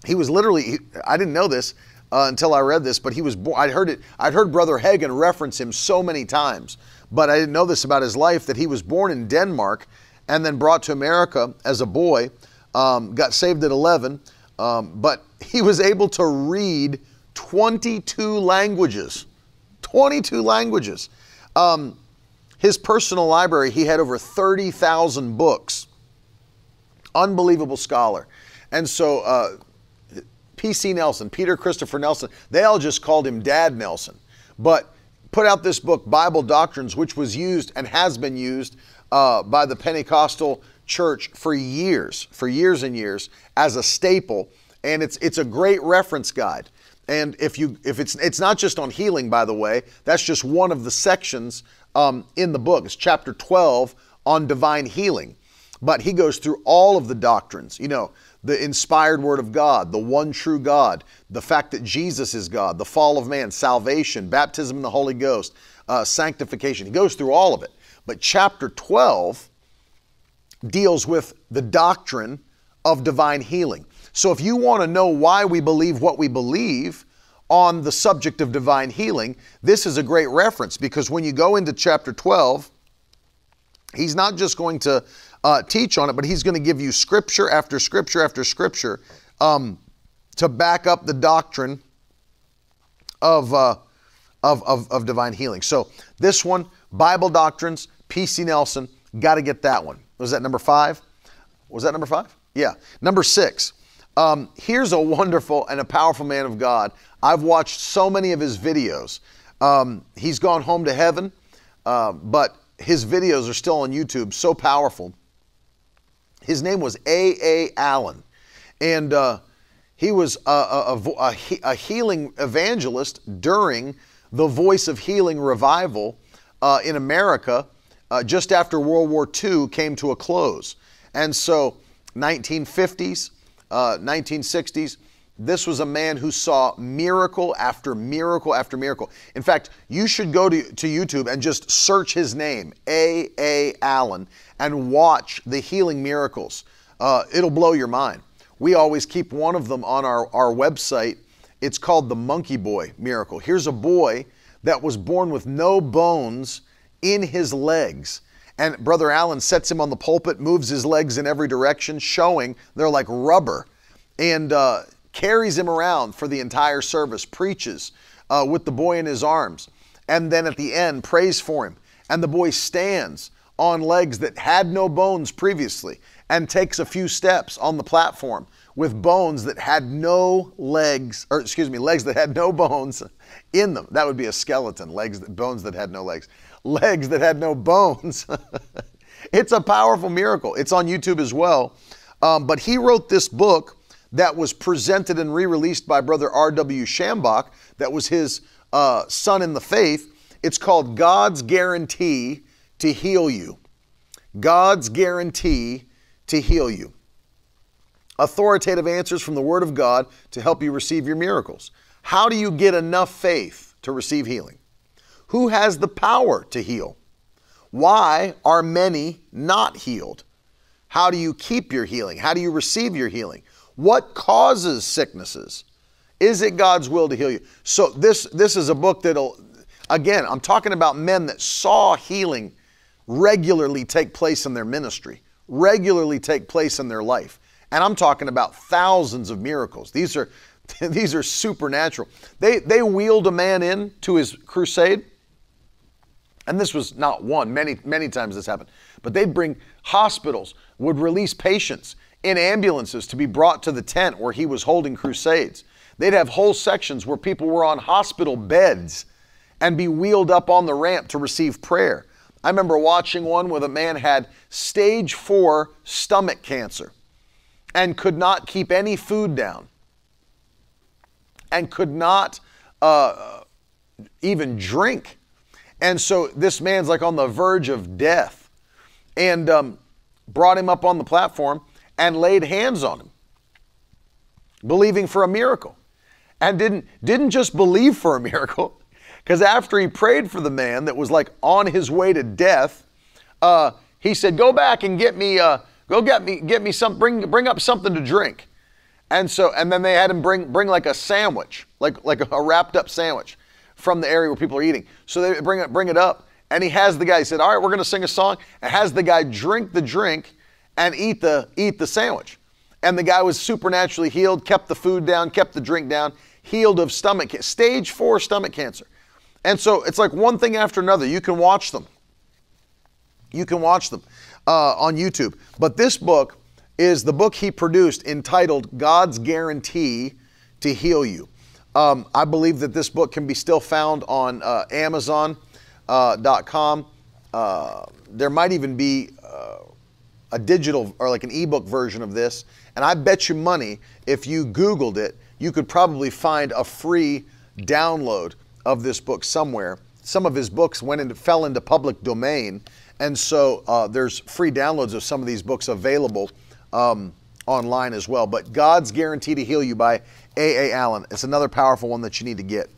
he was literally, I didn't know this uh, until I read this, but he was born, I'd heard it, I'd heard Brother Hagin reference him so many times, but I didn't know this about his life that he was born in Denmark and then brought to America as a boy, um, got saved at 11, um, but he was able to read 22 languages. 22 languages. Um, his personal library, he had over 30,000 books. Unbelievable scholar. And so, uh, P.C. Nelson, Peter Christopher Nelson, they all just called him Dad Nelson. But put out this book, Bible Doctrines, which was used and has been used uh, by the Pentecostal church for years, for years and years, as a staple. And it's it's a great reference guide. And if you if it's it's not just on healing, by the way, that's just one of the sections um, in the book. It's chapter 12 on divine healing. But he goes through all of the doctrines. You know, the inspired word of God, the one true God, the fact that Jesus is God, the fall of man, salvation, baptism in the Holy Ghost, uh, sanctification. He goes through all of it. But chapter 12 deals with the doctrine of divine healing. So if you want to know why we believe what we believe on the subject of divine healing, this is a great reference because when you go into chapter 12, he's not just going to uh, teach on it, but he's going to give you scripture after scripture after scripture um, to back up the doctrine of, uh, of, of, of divine healing. So this one, Bible Doctrines, P.C. Nelson, got to get that one. Was that number five? Was that number five? Yeah. Number six. Um, here's a wonderful and a powerful man of God. I've watched so many of his videos. Um, he's gone home to heaven, uh, but his videos are still on YouTube, so powerful. His name was A. A. Allen, and uh, he was a, a, a, a, healing evangelist during the Voice of Healing revival uh, in America uh, just after World War II came to a close. And so, 1950s, 1960s, uh, this was a man who saw miracle after miracle after miracle. In fact, you should go to, to YouTube and just search his name, A. A. Allen, and watch the healing miracles. Uh, it'll blow your mind. We always keep one of them on our, our website. It's called the Monkey Boy Miracle. Here's a boy that was born with no bones in his legs. And Brother Allen sets him on the pulpit, moves his legs in every direction, showing they're like rubber, and uh, carries him around for the entire service, preaches uh, with the boy in his arms, and then at the end prays for him. And the boy stands on legs that had no bones previously and takes a few steps on the platform with bones that had no legs, or excuse me, legs that had no bones in them. That would be a skeleton, legs, bones that had no legs legs that had no bones. it's a powerful miracle. It's on YouTube as well. Um, but he wrote this book that was presented and re released by Brother R.W. Schambach, that was his uh, son in the faith. It's called God's Guarantee to Heal You. God's Guarantee to Heal You. authoritative answers from the Word of God to help you receive your miracles. How do you get enough faith to receive healing? Who has the power to heal? Why are many not healed? How do you keep your healing? How do you receive your healing? What causes sicknesses? Is it God's will to heal you? So this this is a book that'll again, I'm talking about men that saw healing regularly take place in their ministry, regularly take place in their life. And I'm talking about thousands of miracles. These are these are supernatural. They they wheeled a man in to his crusade. And this was not one, many many times this happened. But they'd bring hospitals would release patients in ambulances to be brought to the tent where he was holding crusades. They'd have whole sections where people were on hospital beds and be wheeled up on the ramp to receive prayer. I remember watching one where the man had stage four stomach cancer and could not keep any food down and could not uh, even drink. And so this man's like on the verge of death and um, brought him up on the platform and laid hands on him, believing for a miracle. And didn't, didn't just believe for a miracle, because after he prayed for the man that was like on his way to death, uh, he said, "Go back and get me, uh, go get me, get me some, bring, bring up something to drink." And so, and then they had him bring, bring like a sandwich, like like a wrapped up sandwich from the area where people are eating. So they bring it, bring it up, and he has the guy. He said, "All right, we're going to sing a song," and has the guy drink the drink and eat the eat the sandwich. And the guy was supernaturally healed, kept the food down, kept the drink down, healed of stomach stage four stomach cancer. And so it's like one thing after another. You can watch them. You can watch them uh, on YouTube. But this book is the book he produced entitled God's Guarantee to Heal You. Um, I believe that this book can be still found on uh, Amazon.com. Uh, uh, there might even be uh, a digital or like an ebook version of this. And I bet you money if you Googled it, you could probably find a free download of this book somewhere. Some of his books went into fell into public domain, and so uh, there's free downloads of some of these books available um, online as well. But God's Guarantee to Heal You by A. A. Allen. It's another powerful one that you need to get.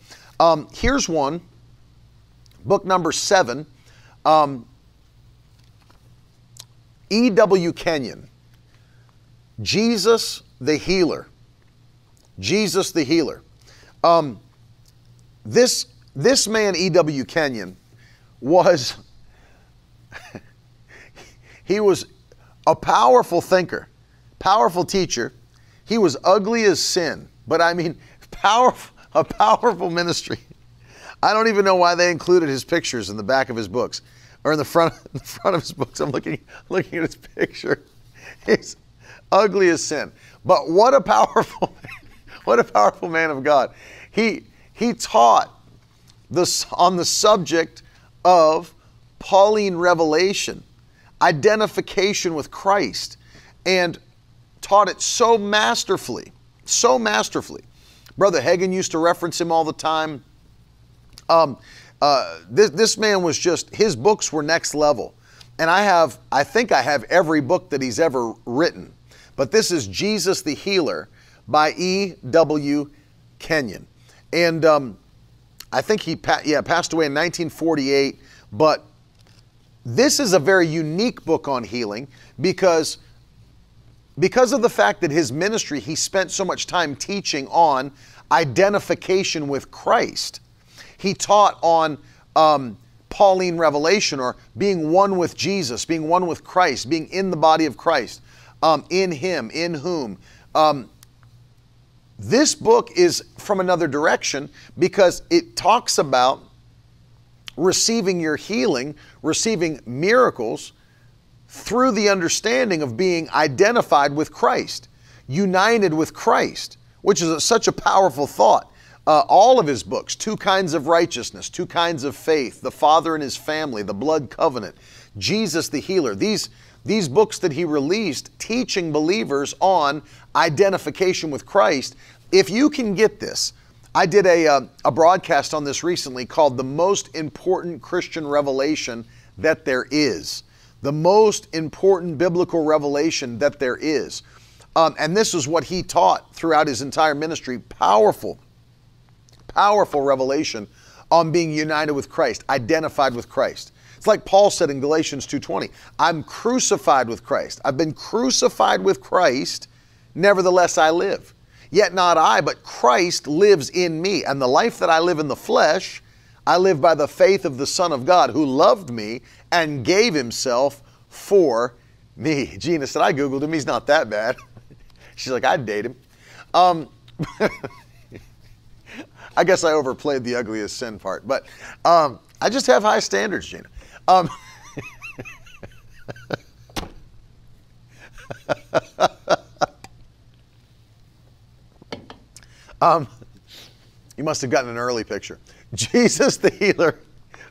Um, here's one, book number seven. Um, E.W. Kenyon, Jesus the Healer. Jesus the Healer. Um, this, this man, E.W. Kenyon, was, he was a powerful thinker, powerful teacher. He was ugly as sin, but I mean, powerful, a powerful ministry. I don't even know why they included his pictures in the back of his books or in the front, in the front of his books. I'm looking, looking at his picture. He's ugly as sin. But what a powerful, what a powerful man of God. He, he taught this, on the subject of Pauline revelation, identification with Christ, and taught it so masterfully, so masterfully. Brother Hagin used to reference him all the time. Um, uh, this, this man was just, his books were next level. And I have, I think I have every book that he's ever written. But this is Jesus the Healer by E.W. Kenyon. And um, I think he pa- yeah, passed away in 1948. But this is a very unique book on healing because because of the fact that his ministry he spent so much time teaching on identification with Christ. He taught on um, Pauline revelation or being one with Jesus, being one with Christ, being in the body of Christ, um, in Him, in whom. Um, this book is from another direction because it talks about receiving your healing, receiving miracles through the understanding of being identified with Christ, united with Christ, which is a, such a powerful thought. Uh, all of his books, Two Kinds of Righteousness, Two Kinds of Faith, The Father and His Family, The Blood Covenant, Jesus the Healer, these, these books that he released teaching believers on identification with Christ. If you can get this, I did a, uh, a broadcast on this recently called The Most Important Christian Revelation That There Is. The most important biblical revelation that there is. Um, and this is what he taught throughout his entire ministry. Powerful, powerful revelation on being united with Christ, identified with Christ. It's like Paul said in Galatians 2:20, I'm crucified with Christ. I've been crucified with Christ, nevertheless I live. Yet not I, but Christ lives in me, and the life that I live in the flesh, I live by the faith of the Son of God who loved me and gave himself for me. Gina said, I Googled him. He's not that bad. She's like, I'd date him. Um, I guess I overplayed the ugliest sin part, but um, I just have high standards, Gina. Um, um, you must have gotten an early picture. Jesus the Healer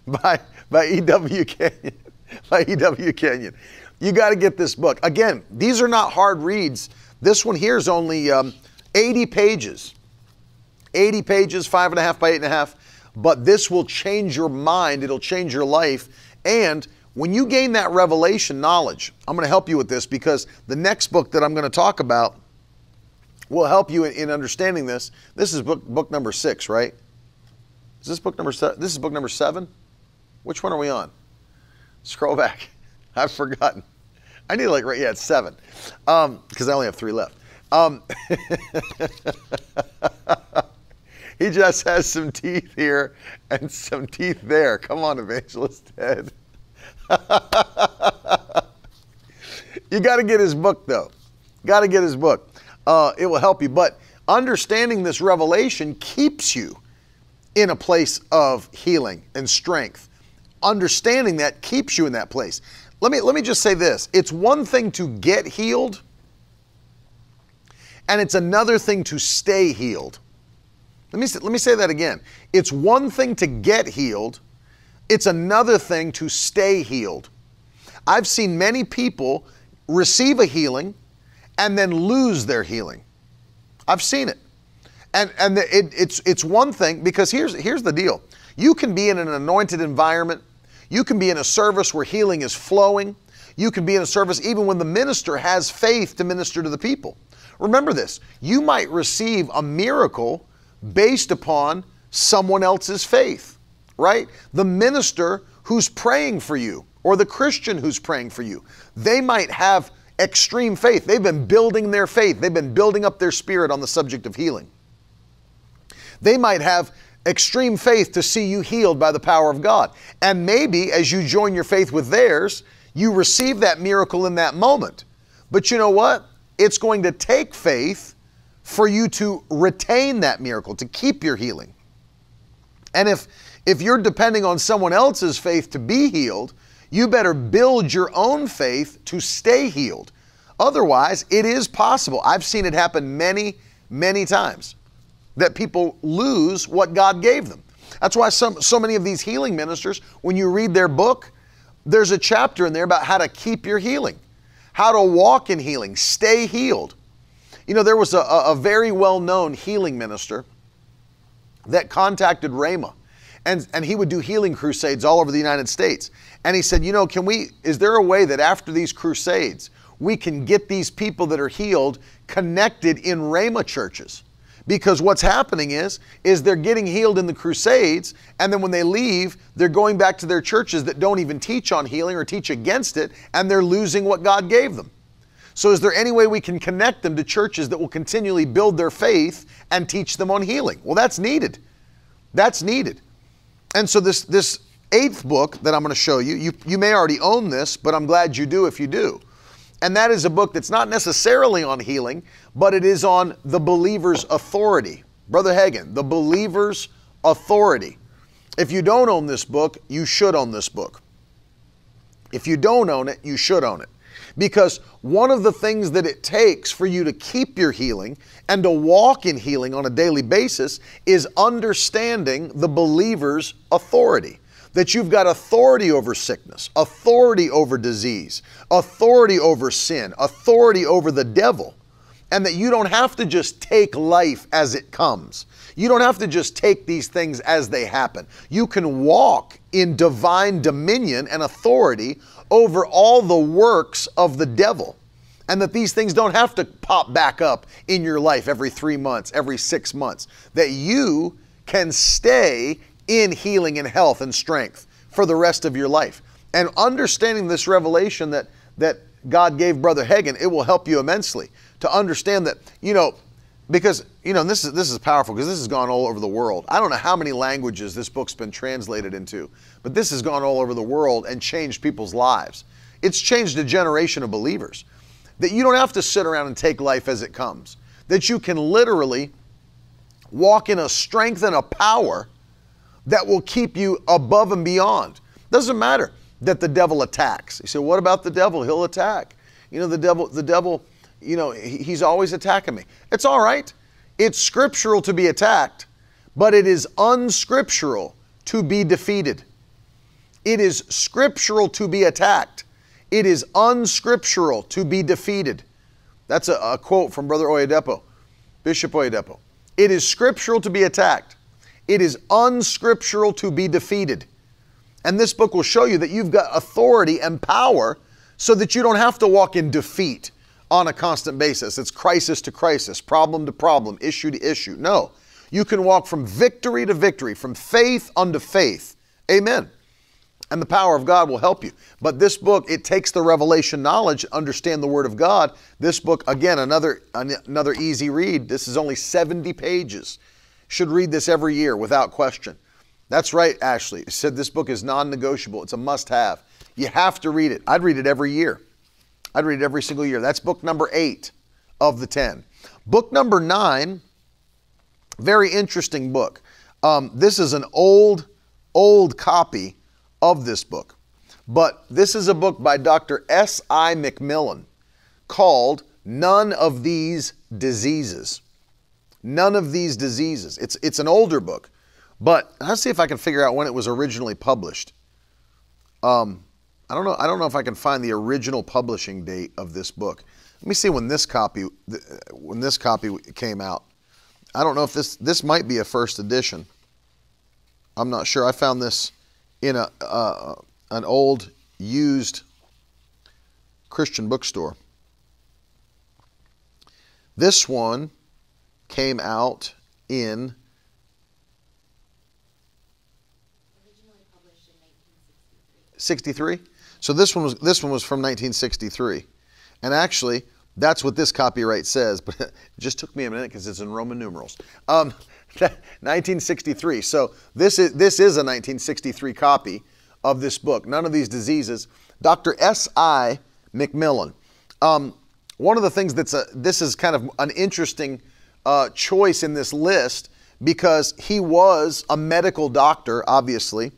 by, by E.W. Kenyon. By E.W. Kenyon. You got to get this book. Again, these are not hard reads. This one here is only um, 80 pages. 80 pages, five and a half by eight and a half. But this will change your mind, it'll change your life. And when you gain that revelation knowledge, I'm going to help you with this because the next book that I'm going to talk about will help you in, in understanding this. This is book, book number six, right? Is this book number seven? This is book number seven? Which one are we on? Scroll back. I've forgotten. I need like, right, yeah, it's seven. Because um, I only have three left. Um, he just has some teeth here and some teeth there. Come on, Evangelist Ted. you got to get his book, though. Got to get his book. Uh, it will help you. But understanding this revelation keeps you in a place of healing and strength. Understanding that keeps you in that place. Let me, let me just say this it's one thing to get healed, and it's another thing to stay healed. Let me, let me say that again. It's one thing to get healed, it's another thing to stay healed. I've seen many people receive a healing and then lose their healing. I've seen it. And, and it, it's, it's one thing because here's, here's the deal you can be in an anointed environment, you can be in a service where healing is flowing, you can be in a service even when the minister has faith to minister to the people. Remember this you might receive a miracle based upon someone else's faith, right? The minister who's praying for you or the Christian who's praying for you, they might have extreme faith. They've been building their faith, they've been building up their spirit on the subject of healing. They might have extreme faith to see you healed by the power of God. And maybe as you join your faith with theirs, you receive that miracle in that moment. But you know what? It's going to take faith for you to retain that miracle, to keep your healing. And if if you're depending on someone else's faith to be healed, you better build your own faith to stay healed. Otherwise, it is possible. I've seen it happen many, many times that people lose what God gave them. That's why some, so many of these healing ministers, when you read their book, there's a chapter in there about how to keep your healing, how to walk in healing, stay healed. You know, there was a, a very well known healing minister that contacted Rhema, and, and he would do healing crusades all over the United States. And he said, You know, can we, is there a way that after these crusades, we can get these people that are healed connected in Rhema churches? because what's happening is is they're getting healed in the crusades and then when they leave they're going back to their churches that don't even teach on healing or teach against it and they're losing what God gave them so, is there any way we can connect them to churches that will continually build their faith and teach them on healing? Well, that's needed. That's needed. And so, this, this eighth book that I'm going to show you, you, you may already own this, but I'm glad you do if you do. And that is a book that's not necessarily on healing, but it is on the believer's authority. Brother Hagin, the believer's authority. If you don't own this book, you should own this book. If you don't own it, you should own it. Because one of the things that it takes for you to keep your healing and to walk in healing on a daily basis is understanding the believer's authority. That you've got authority over sickness, authority over disease, authority over sin, authority over the devil, and that you don't have to just take life as it comes. You don't have to just take these things as they happen. You can walk in divine dominion and authority over all the works of the devil. and that these things don't have to pop back up in your life every three months, every six months, that you can stay in healing and health and strength for the rest of your life. And understanding this revelation that, that God gave Brother Hagin, it will help you immensely to understand that, you know, because you know this is this is powerful because this has gone all over the world. I don't know how many languages this book's been translated into, but this has gone all over the world and changed people's lives. It's changed a generation of believers. That you don't have to sit around and take life as it comes. That you can literally walk in a strength and a power that will keep you above and beyond. Doesn't matter that the devil attacks. You say, what about the devil? He'll attack. You know, the devil, the devil, you know, he's always attacking me. It's all right. It's scriptural to be attacked, but it is unscriptural to be defeated. It is scriptural to be attacked. It is unscriptural to be defeated. That's a, a quote from Brother Oyedepo, Bishop Oyedepo. It is scriptural to be attacked. It is unscriptural to be defeated. And this book will show you that you've got authority and power so that you don't have to walk in defeat on a constant basis. It's crisis to crisis, problem to problem, issue to issue. No, you can walk from victory to victory, from faith unto faith. Amen. And the power of God will help you. But this book, it takes the revelation knowledge, understand the Word of God. This book, again, another another easy read. This is only 70 pages. Should read this every year without question. That's right, Ashley. said this book is non negotiable. It's a must have. You have to read it. I'd read it every year. I'd read it every single year. That's book number eight of the 10. Book number nine, very interesting book. Um, this is an old, old copy of this book. But this is a book by Dr. S.I. McMillen called None of These Diseases. None of These Diseases. It's, it's an older book. But let's see if I can figure out when it was originally published. Um, I don't know. I don't know if I can find the original publishing date of this book. Let me see when this copy when this copy came out. I don't know if this this might be a first edition. I'm not sure. I found this in a uh, an old used Christian bookstore. This one came out in 63. So this one was this one was from 1963, and actually that's what this copyright says. But it just took me a minute because it's in Roman numerals. Um, 1963. So this is this is a 1963 copy of this book. None of these diseases. Dr. S. I. McMillen. Um, one of the things that's a this is kind of an interesting uh, choice in this list because he was a medical doctor, obviously.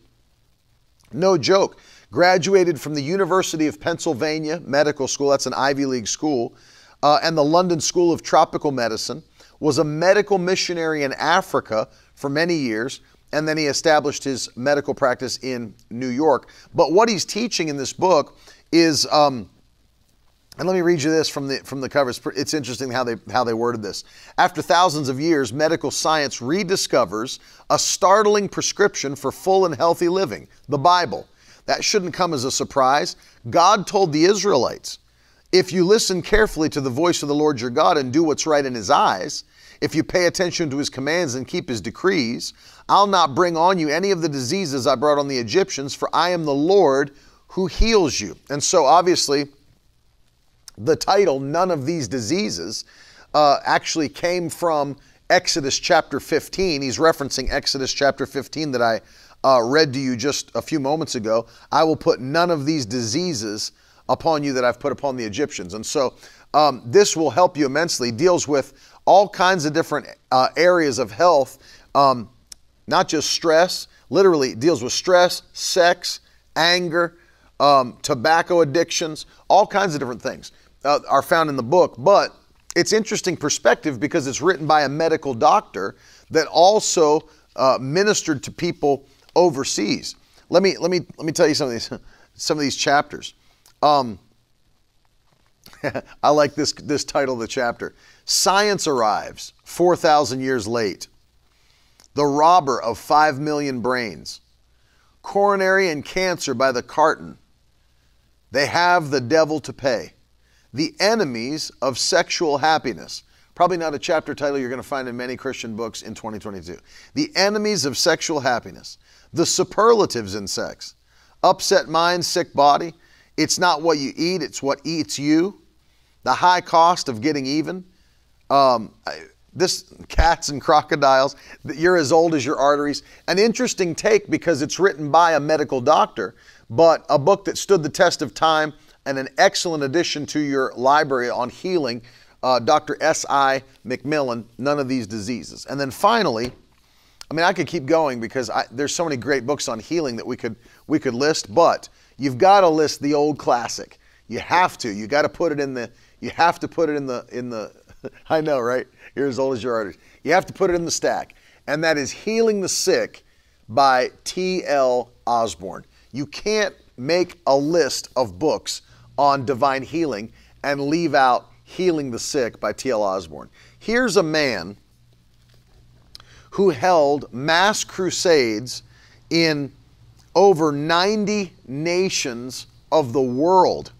No joke graduated from the University of Pennsylvania Medical School, that's an Ivy League school, uh, and the London School of Tropical Medicine, was a medical missionary in Africa for many years, and then he established his medical practice in New York. But what he's teaching in this book is, um, and let me read you this from the from the cover. It's, it's interesting how they how they worded this. After thousands of years, medical science rediscovers a startling prescription for full and healthy living: the Bible. That shouldn't come as a surprise. God told the Israelites, if you listen carefully to the voice of the Lord your God and do what's right in his eyes, if you pay attention to his commands and keep his decrees, I'll not bring on you any of the diseases I brought on the Egyptians, for I am the Lord who heals you. And so, obviously, the title, None of These Diseases, uh, actually came from Exodus chapter 15. He's referencing Exodus chapter 15 that I uh, read to you just a few moments ago, I will put none of these diseases upon you that I've put upon the Egyptians. And so um, this will help you immensely. Deals with all kinds of different uh, areas of health, um, not just stress, literally deals with stress, sex, anger, um, tobacco addictions, all kinds of different things uh, are found in the book. But it's interesting perspective because it's written by a medical doctor that also uh, ministered to people overseas. Let me let me let me tell you some of these some of these chapters. Um, I like this this title of the chapter. Science arrives 4,000 years late. The robber of 5 million brains. Coronary and cancer by the carton. They have the devil to pay. The Enemies of Sexual Happiness. Probably not a chapter title you're going to find in many Christian books in 2022. The Enemies of Sexual Happiness. The Superlatives in Sex. Upset mind, sick body. It's not what you eat, it's what eats you. The high cost of getting even. Um, this cats and crocodiles, you're as old as your arteries. An interesting take because it's written by a medical doctor, but a book that stood the test of time and an excellent addition to your library on healing. Uh, Dr. S.I. McMillen, none of these diseases. And then finally, I mean, I could keep going because I, there's so many great books on healing that we could we could list, but you've got to list the old classic. You have to. You got to put it in the. You have to put it in the in the. I know, right? You're as old as your arteries. You have to put it in the stack, and that is "Healing the Sick" by T.L. Osborn. You can't make a list of books on divine healing and leave out "Healing the Sick" by T.L. Osborn. Here's a man who held mass crusades in over 90 nations of the world.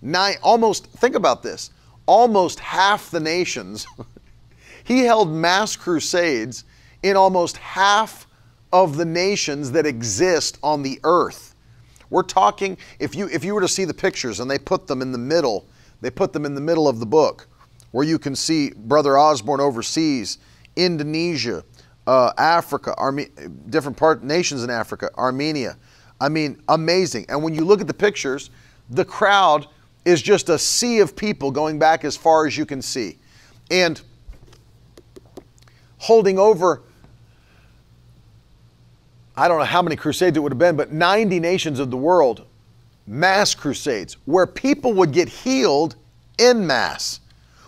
Nine, almost, think about this, almost half the nations. he held mass crusades in almost half of the nations that exist on the earth. We're talking, if you, if you were to see the pictures and they put them in the middle, they put them in the middle of the book, where you can see Brother Osborn overseas, Indonesia, uh, Africa, Arme- different part nations in Africa, Armenia. I mean, amazing. And when you look at the pictures, the crowd is just a sea of people going back as far as you can see, and holding over. I don't know how many crusades it would have been, but 90 nations of the world, mass crusades, where people would get healed in mass.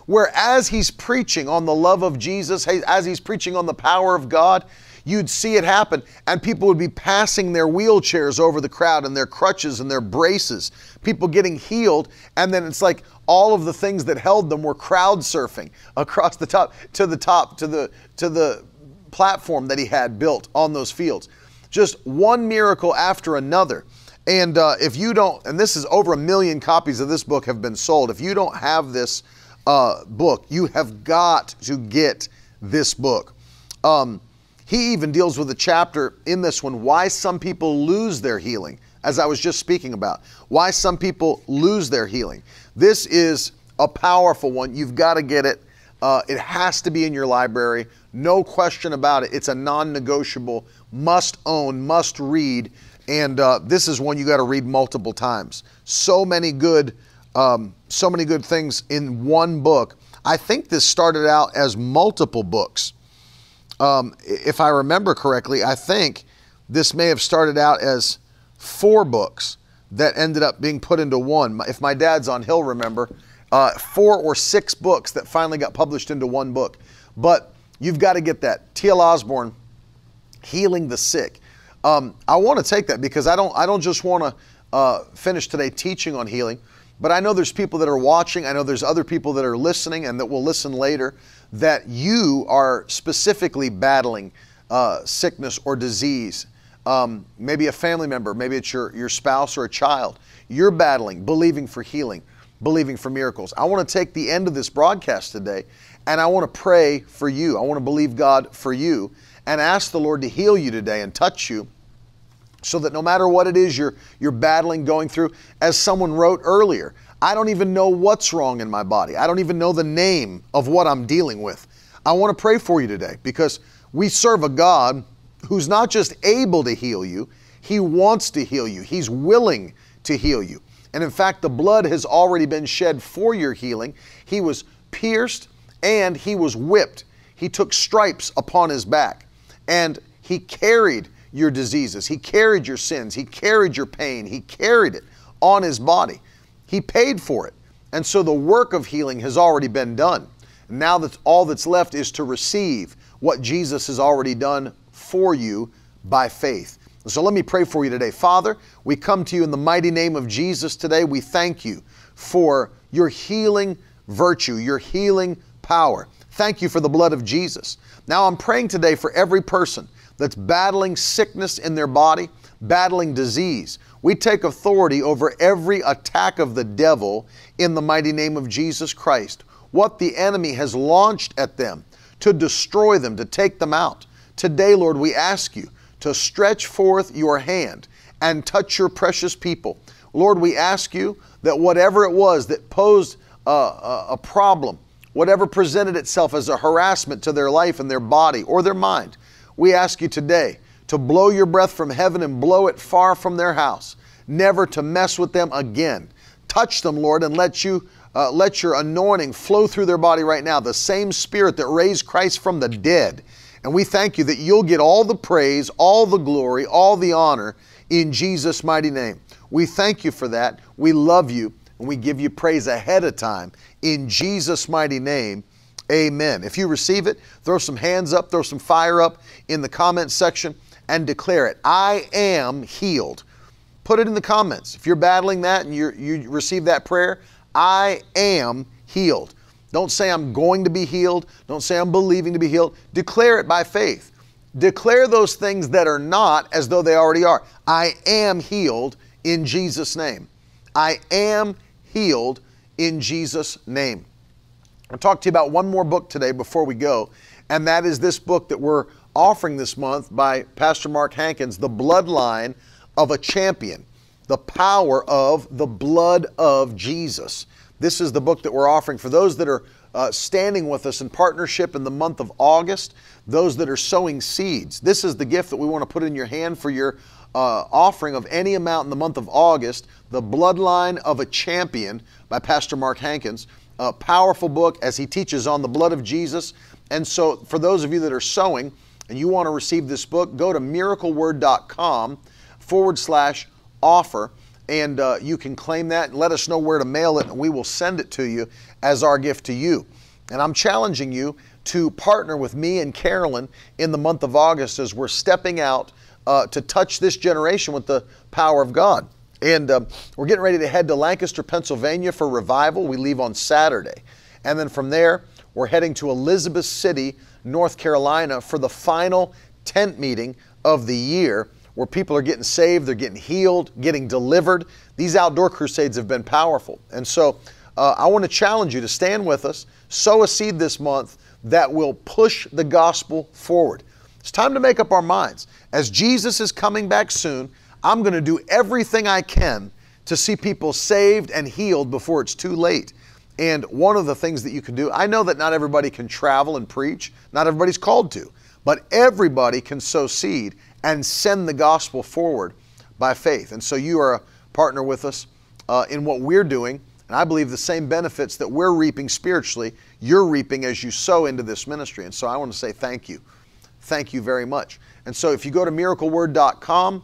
Where as he's preaching on the love of Jesus, as he's preaching on the power of God, you'd see it happen. And people would be passing their wheelchairs over the crowd and their crutches and their braces, people getting healed. And then it's like all of the things that held them were crowd surfing across the top to the top to the to the platform that he had built on those fields. Just one miracle after another. And uh, if you don't, and this is over a million copies of this book have been sold. If you don't have this uh, book. You have got to get this book. Um, he even deals with a chapter in this one why some people lose their healing, as I was just speaking about. Why some people lose their healing. This is a powerful one. You've got to get it. Uh, it has to be in your library. No question about it. It's a non negotiable, must own, must read. And uh, this is one you got to read multiple times. So many good um, so many good things in one book. I think this started out as multiple books. Um, if I remember correctly, I think this may have started out as four books that ended up being put into one. If my dad's on, he'll remember uh, four or six books that finally got published into one book. But you've got to get that. T.L. Osborn, Healing the Sick. Um, I want to take that because I don't. I don't just want to uh, finish today teaching on healing. But I know there's people that are watching, I know there's other people that are listening and that will listen later that you are specifically battling uh, sickness or disease. Um, maybe a family member, maybe it's your, your spouse or a child. You're battling, believing for healing, believing for miracles. I want to take the end of this broadcast today and I want to pray for you. I want to believe God for you and ask the Lord to heal you today and touch you so that no matter what it is you're, you're battling, going through, as someone wrote earlier, I don't even know what's wrong in my body. I don't even know the name of what I'm dealing with. I want to pray for you today because we serve a God who's not just able to heal you, He wants to heal you. He's willing to heal you. And in fact, the blood has already been shed for your healing. He was pierced and He was whipped. He took stripes upon His back and He carried your diseases. He carried your sins. He carried your pain. He carried it on his body. He paid for it. And so the work of healing has already been done. Now that all that's left is to receive what Jesus has already done for you by faith. So let me pray for you today. Father, we come to you in the mighty name of Jesus today. We thank you for your healing virtue, your healing power. Thank you for the blood of Jesus. Now I'm praying today for every person that's battling sickness in their body, battling disease, We take authority over every attack of the devil in the mighty name of Jesus Christ. What the enemy has launched at them to destroy them, to take them out. Today, Lord, we ask you to stretch forth your hand and touch your precious people. Lord, we ask you that whatever it was that posed a, a, a problem, whatever presented itself as a harassment to their life and their body or their mind, we ask you today to blow your breath from heaven and blow it far from their house, never to mess with them again. Touch them, Lord, and let you uh, let your anointing flow through their body right now. The same Spirit that raised Christ from the dead. And we thank you that you'll get all the praise, all the glory, all the honor in Jesus' mighty name. We thank you for that. We love you, and we give you praise ahead of time in Jesus' mighty name. Amen. If you receive it, throw some hands up, throw some fire up in the comments section and declare it. I am healed. Put it in the comments. If you're battling that and you you receive that prayer, I am healed. Don't say I'm going to be healed. Don't say I'm believing to be healed. Declare it by faith. Declare those things that are not as though they already are. I am healed in Jesus' name. I am healed in Jesus' name. I'll talk to you about one more book today before we go, and that is this book that we're offering this month by Pastor Mark Hankins, The Bloodline of a Champion, the power of the blood of Jesus. This is the book that we're offering for those that are uh, standing with us in partnership in the month of August, those that are sowing seeds. This is the gift that we want to put in your hand for your uh, offering of any amount in the month of August, The Bloodline of a Champion by Pastor Mark Hankins. A powerful book as he teaches on the blood of Jesus. And so, for those of you that are sowing and you want to receive this book, go to miracleword.com forward slash offer and uh, you can claim that and let us know where to mail it and we will send it to you as our gift to you. And I'm challenging you to partner with me and Carolyn in the month of August as we're stepping out uh, to touch this generation with the power of God. And uh, we're getting ready to head to Lancaster, Pennsylvania for revival. We leave on Saturday. And then from there, we're heading to Elizabeth City, North Carolina for the final tent meeting of the year where people are getting saved, they're getting healed, getting delivered. These outdoor crusades have been powerful. And so uh, I want to challenge you to stand with us, sow a seed this month that will push the gospel forward. It's time to make up our minds. As Jesus is coming back soon, I'm going to do everything I can to see people saved and healed before it's too late. And one of the things that you can do, I know that not everybody can travel and preach, not everybody's called to, but everybody can sow seed and send the gospel forward by faith. And so you are a partner with us uh, in what we're doing. And I believe the same benefits that we're reaping spiritually, you're reaping as you sow into this ministry. And so I want to say thank you. Thank you very much. And so if you go to miracleword.com,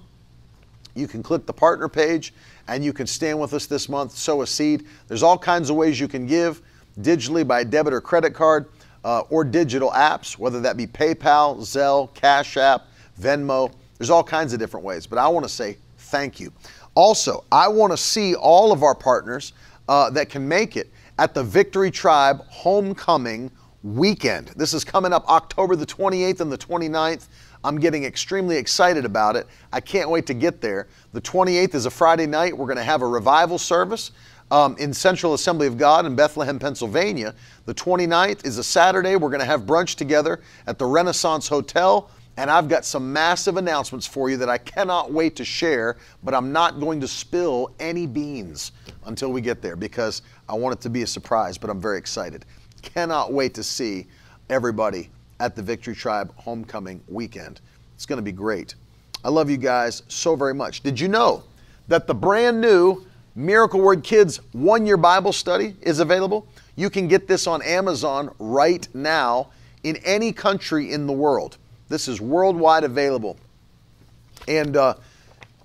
you can click the partner page and you can stand with us this month, sow a seed. There's all kinds of ways you can give digitally by debit or credit card uh, or digital apps, whether that be PayPal, Zelle, Cash App, Venmo. There's all kinds of different ways, but I want to say thank you. Also, I want to see all of our partners uh, that can make it at the Victory Tribe Homecoming weekend. This is coming up October the 28th and the 29th. I'm getting extremely excited about it. I can't wait to get there. The 28th is a Friday night. We're going to have a revival service um, in Central Assembly of God in Bethlehem, Pennsylvania. The 29th is a Saturday. We're going to have brunch together at the Renaissance Hotel. And I've got some massive announcements for you that I cannot wait to share, but I'm not going to spill any beans until we get there because I want it to be a surprise, but I'm very excited. Cannot wait to see everybody at the Victory Tribe homecoming weekend. It's going to be great. I love you guys so very much. Did you know that the brand new Miracle Word Kids one year Bible study is available? You can get this on Amazon right now in any country in the world. This is worldwide available. And uh,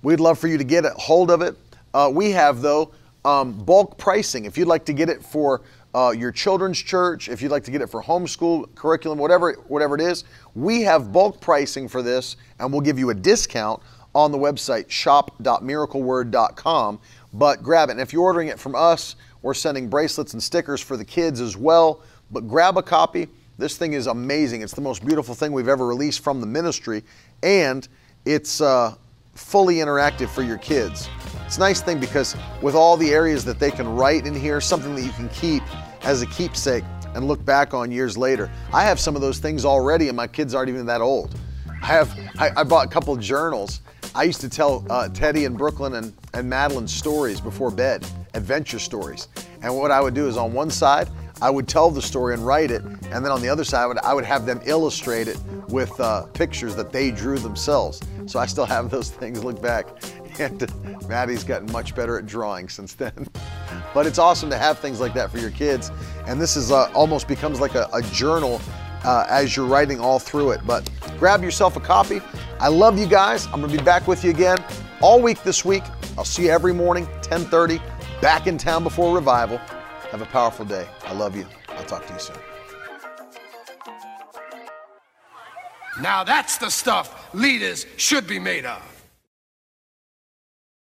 we'd love for you to get a hold of it. Uh, we have, though, um, bulk pricing. If you'd like to get it for uh, your children's church, if you'd like to get it for homeschool curriculum, whatever, whatever it is, we have bulk pricing for this, and we'll give you a discount on the website shop.miracleword.com. But grab it. And if you're ordering it from us, we're sending bracelets and stickers for the kids as well. But grab a copy. This thing is amazing. It's the most beautiful thing we've ever released from the ministry, and it's uh, fully interactive for your kids. It's a nice thing because with all the areas that they can write in here, something that you can keep as a keepsake and look back on years later. I have some of those things already, and my kids aren't even that old. I have I, I bought a couple journals. I used to tell uh, Teddy and Brooklyn and, and Madeline stories before bed, adventure stories. And what I would do is on one side, I would tell the story and write it, and then on the other side, I would, I would have them illustrate it with uh, pictures that they drew themselves. So I still have those things. Look back, and Maddie's gotten much better at drawing since then. but it's awesome to have things like that for your kids, and this is uh, almost becomes like a, a journal uh, as you're writing all through it. But grab yourself a copy. I love you guys. I'm gonna be back with you again all week this week. I'll see you every morning, 10:30, back in town before revival. Have a powerful day. I love you. I'll talk to you soon. Now that's the stuff leaders should be made of.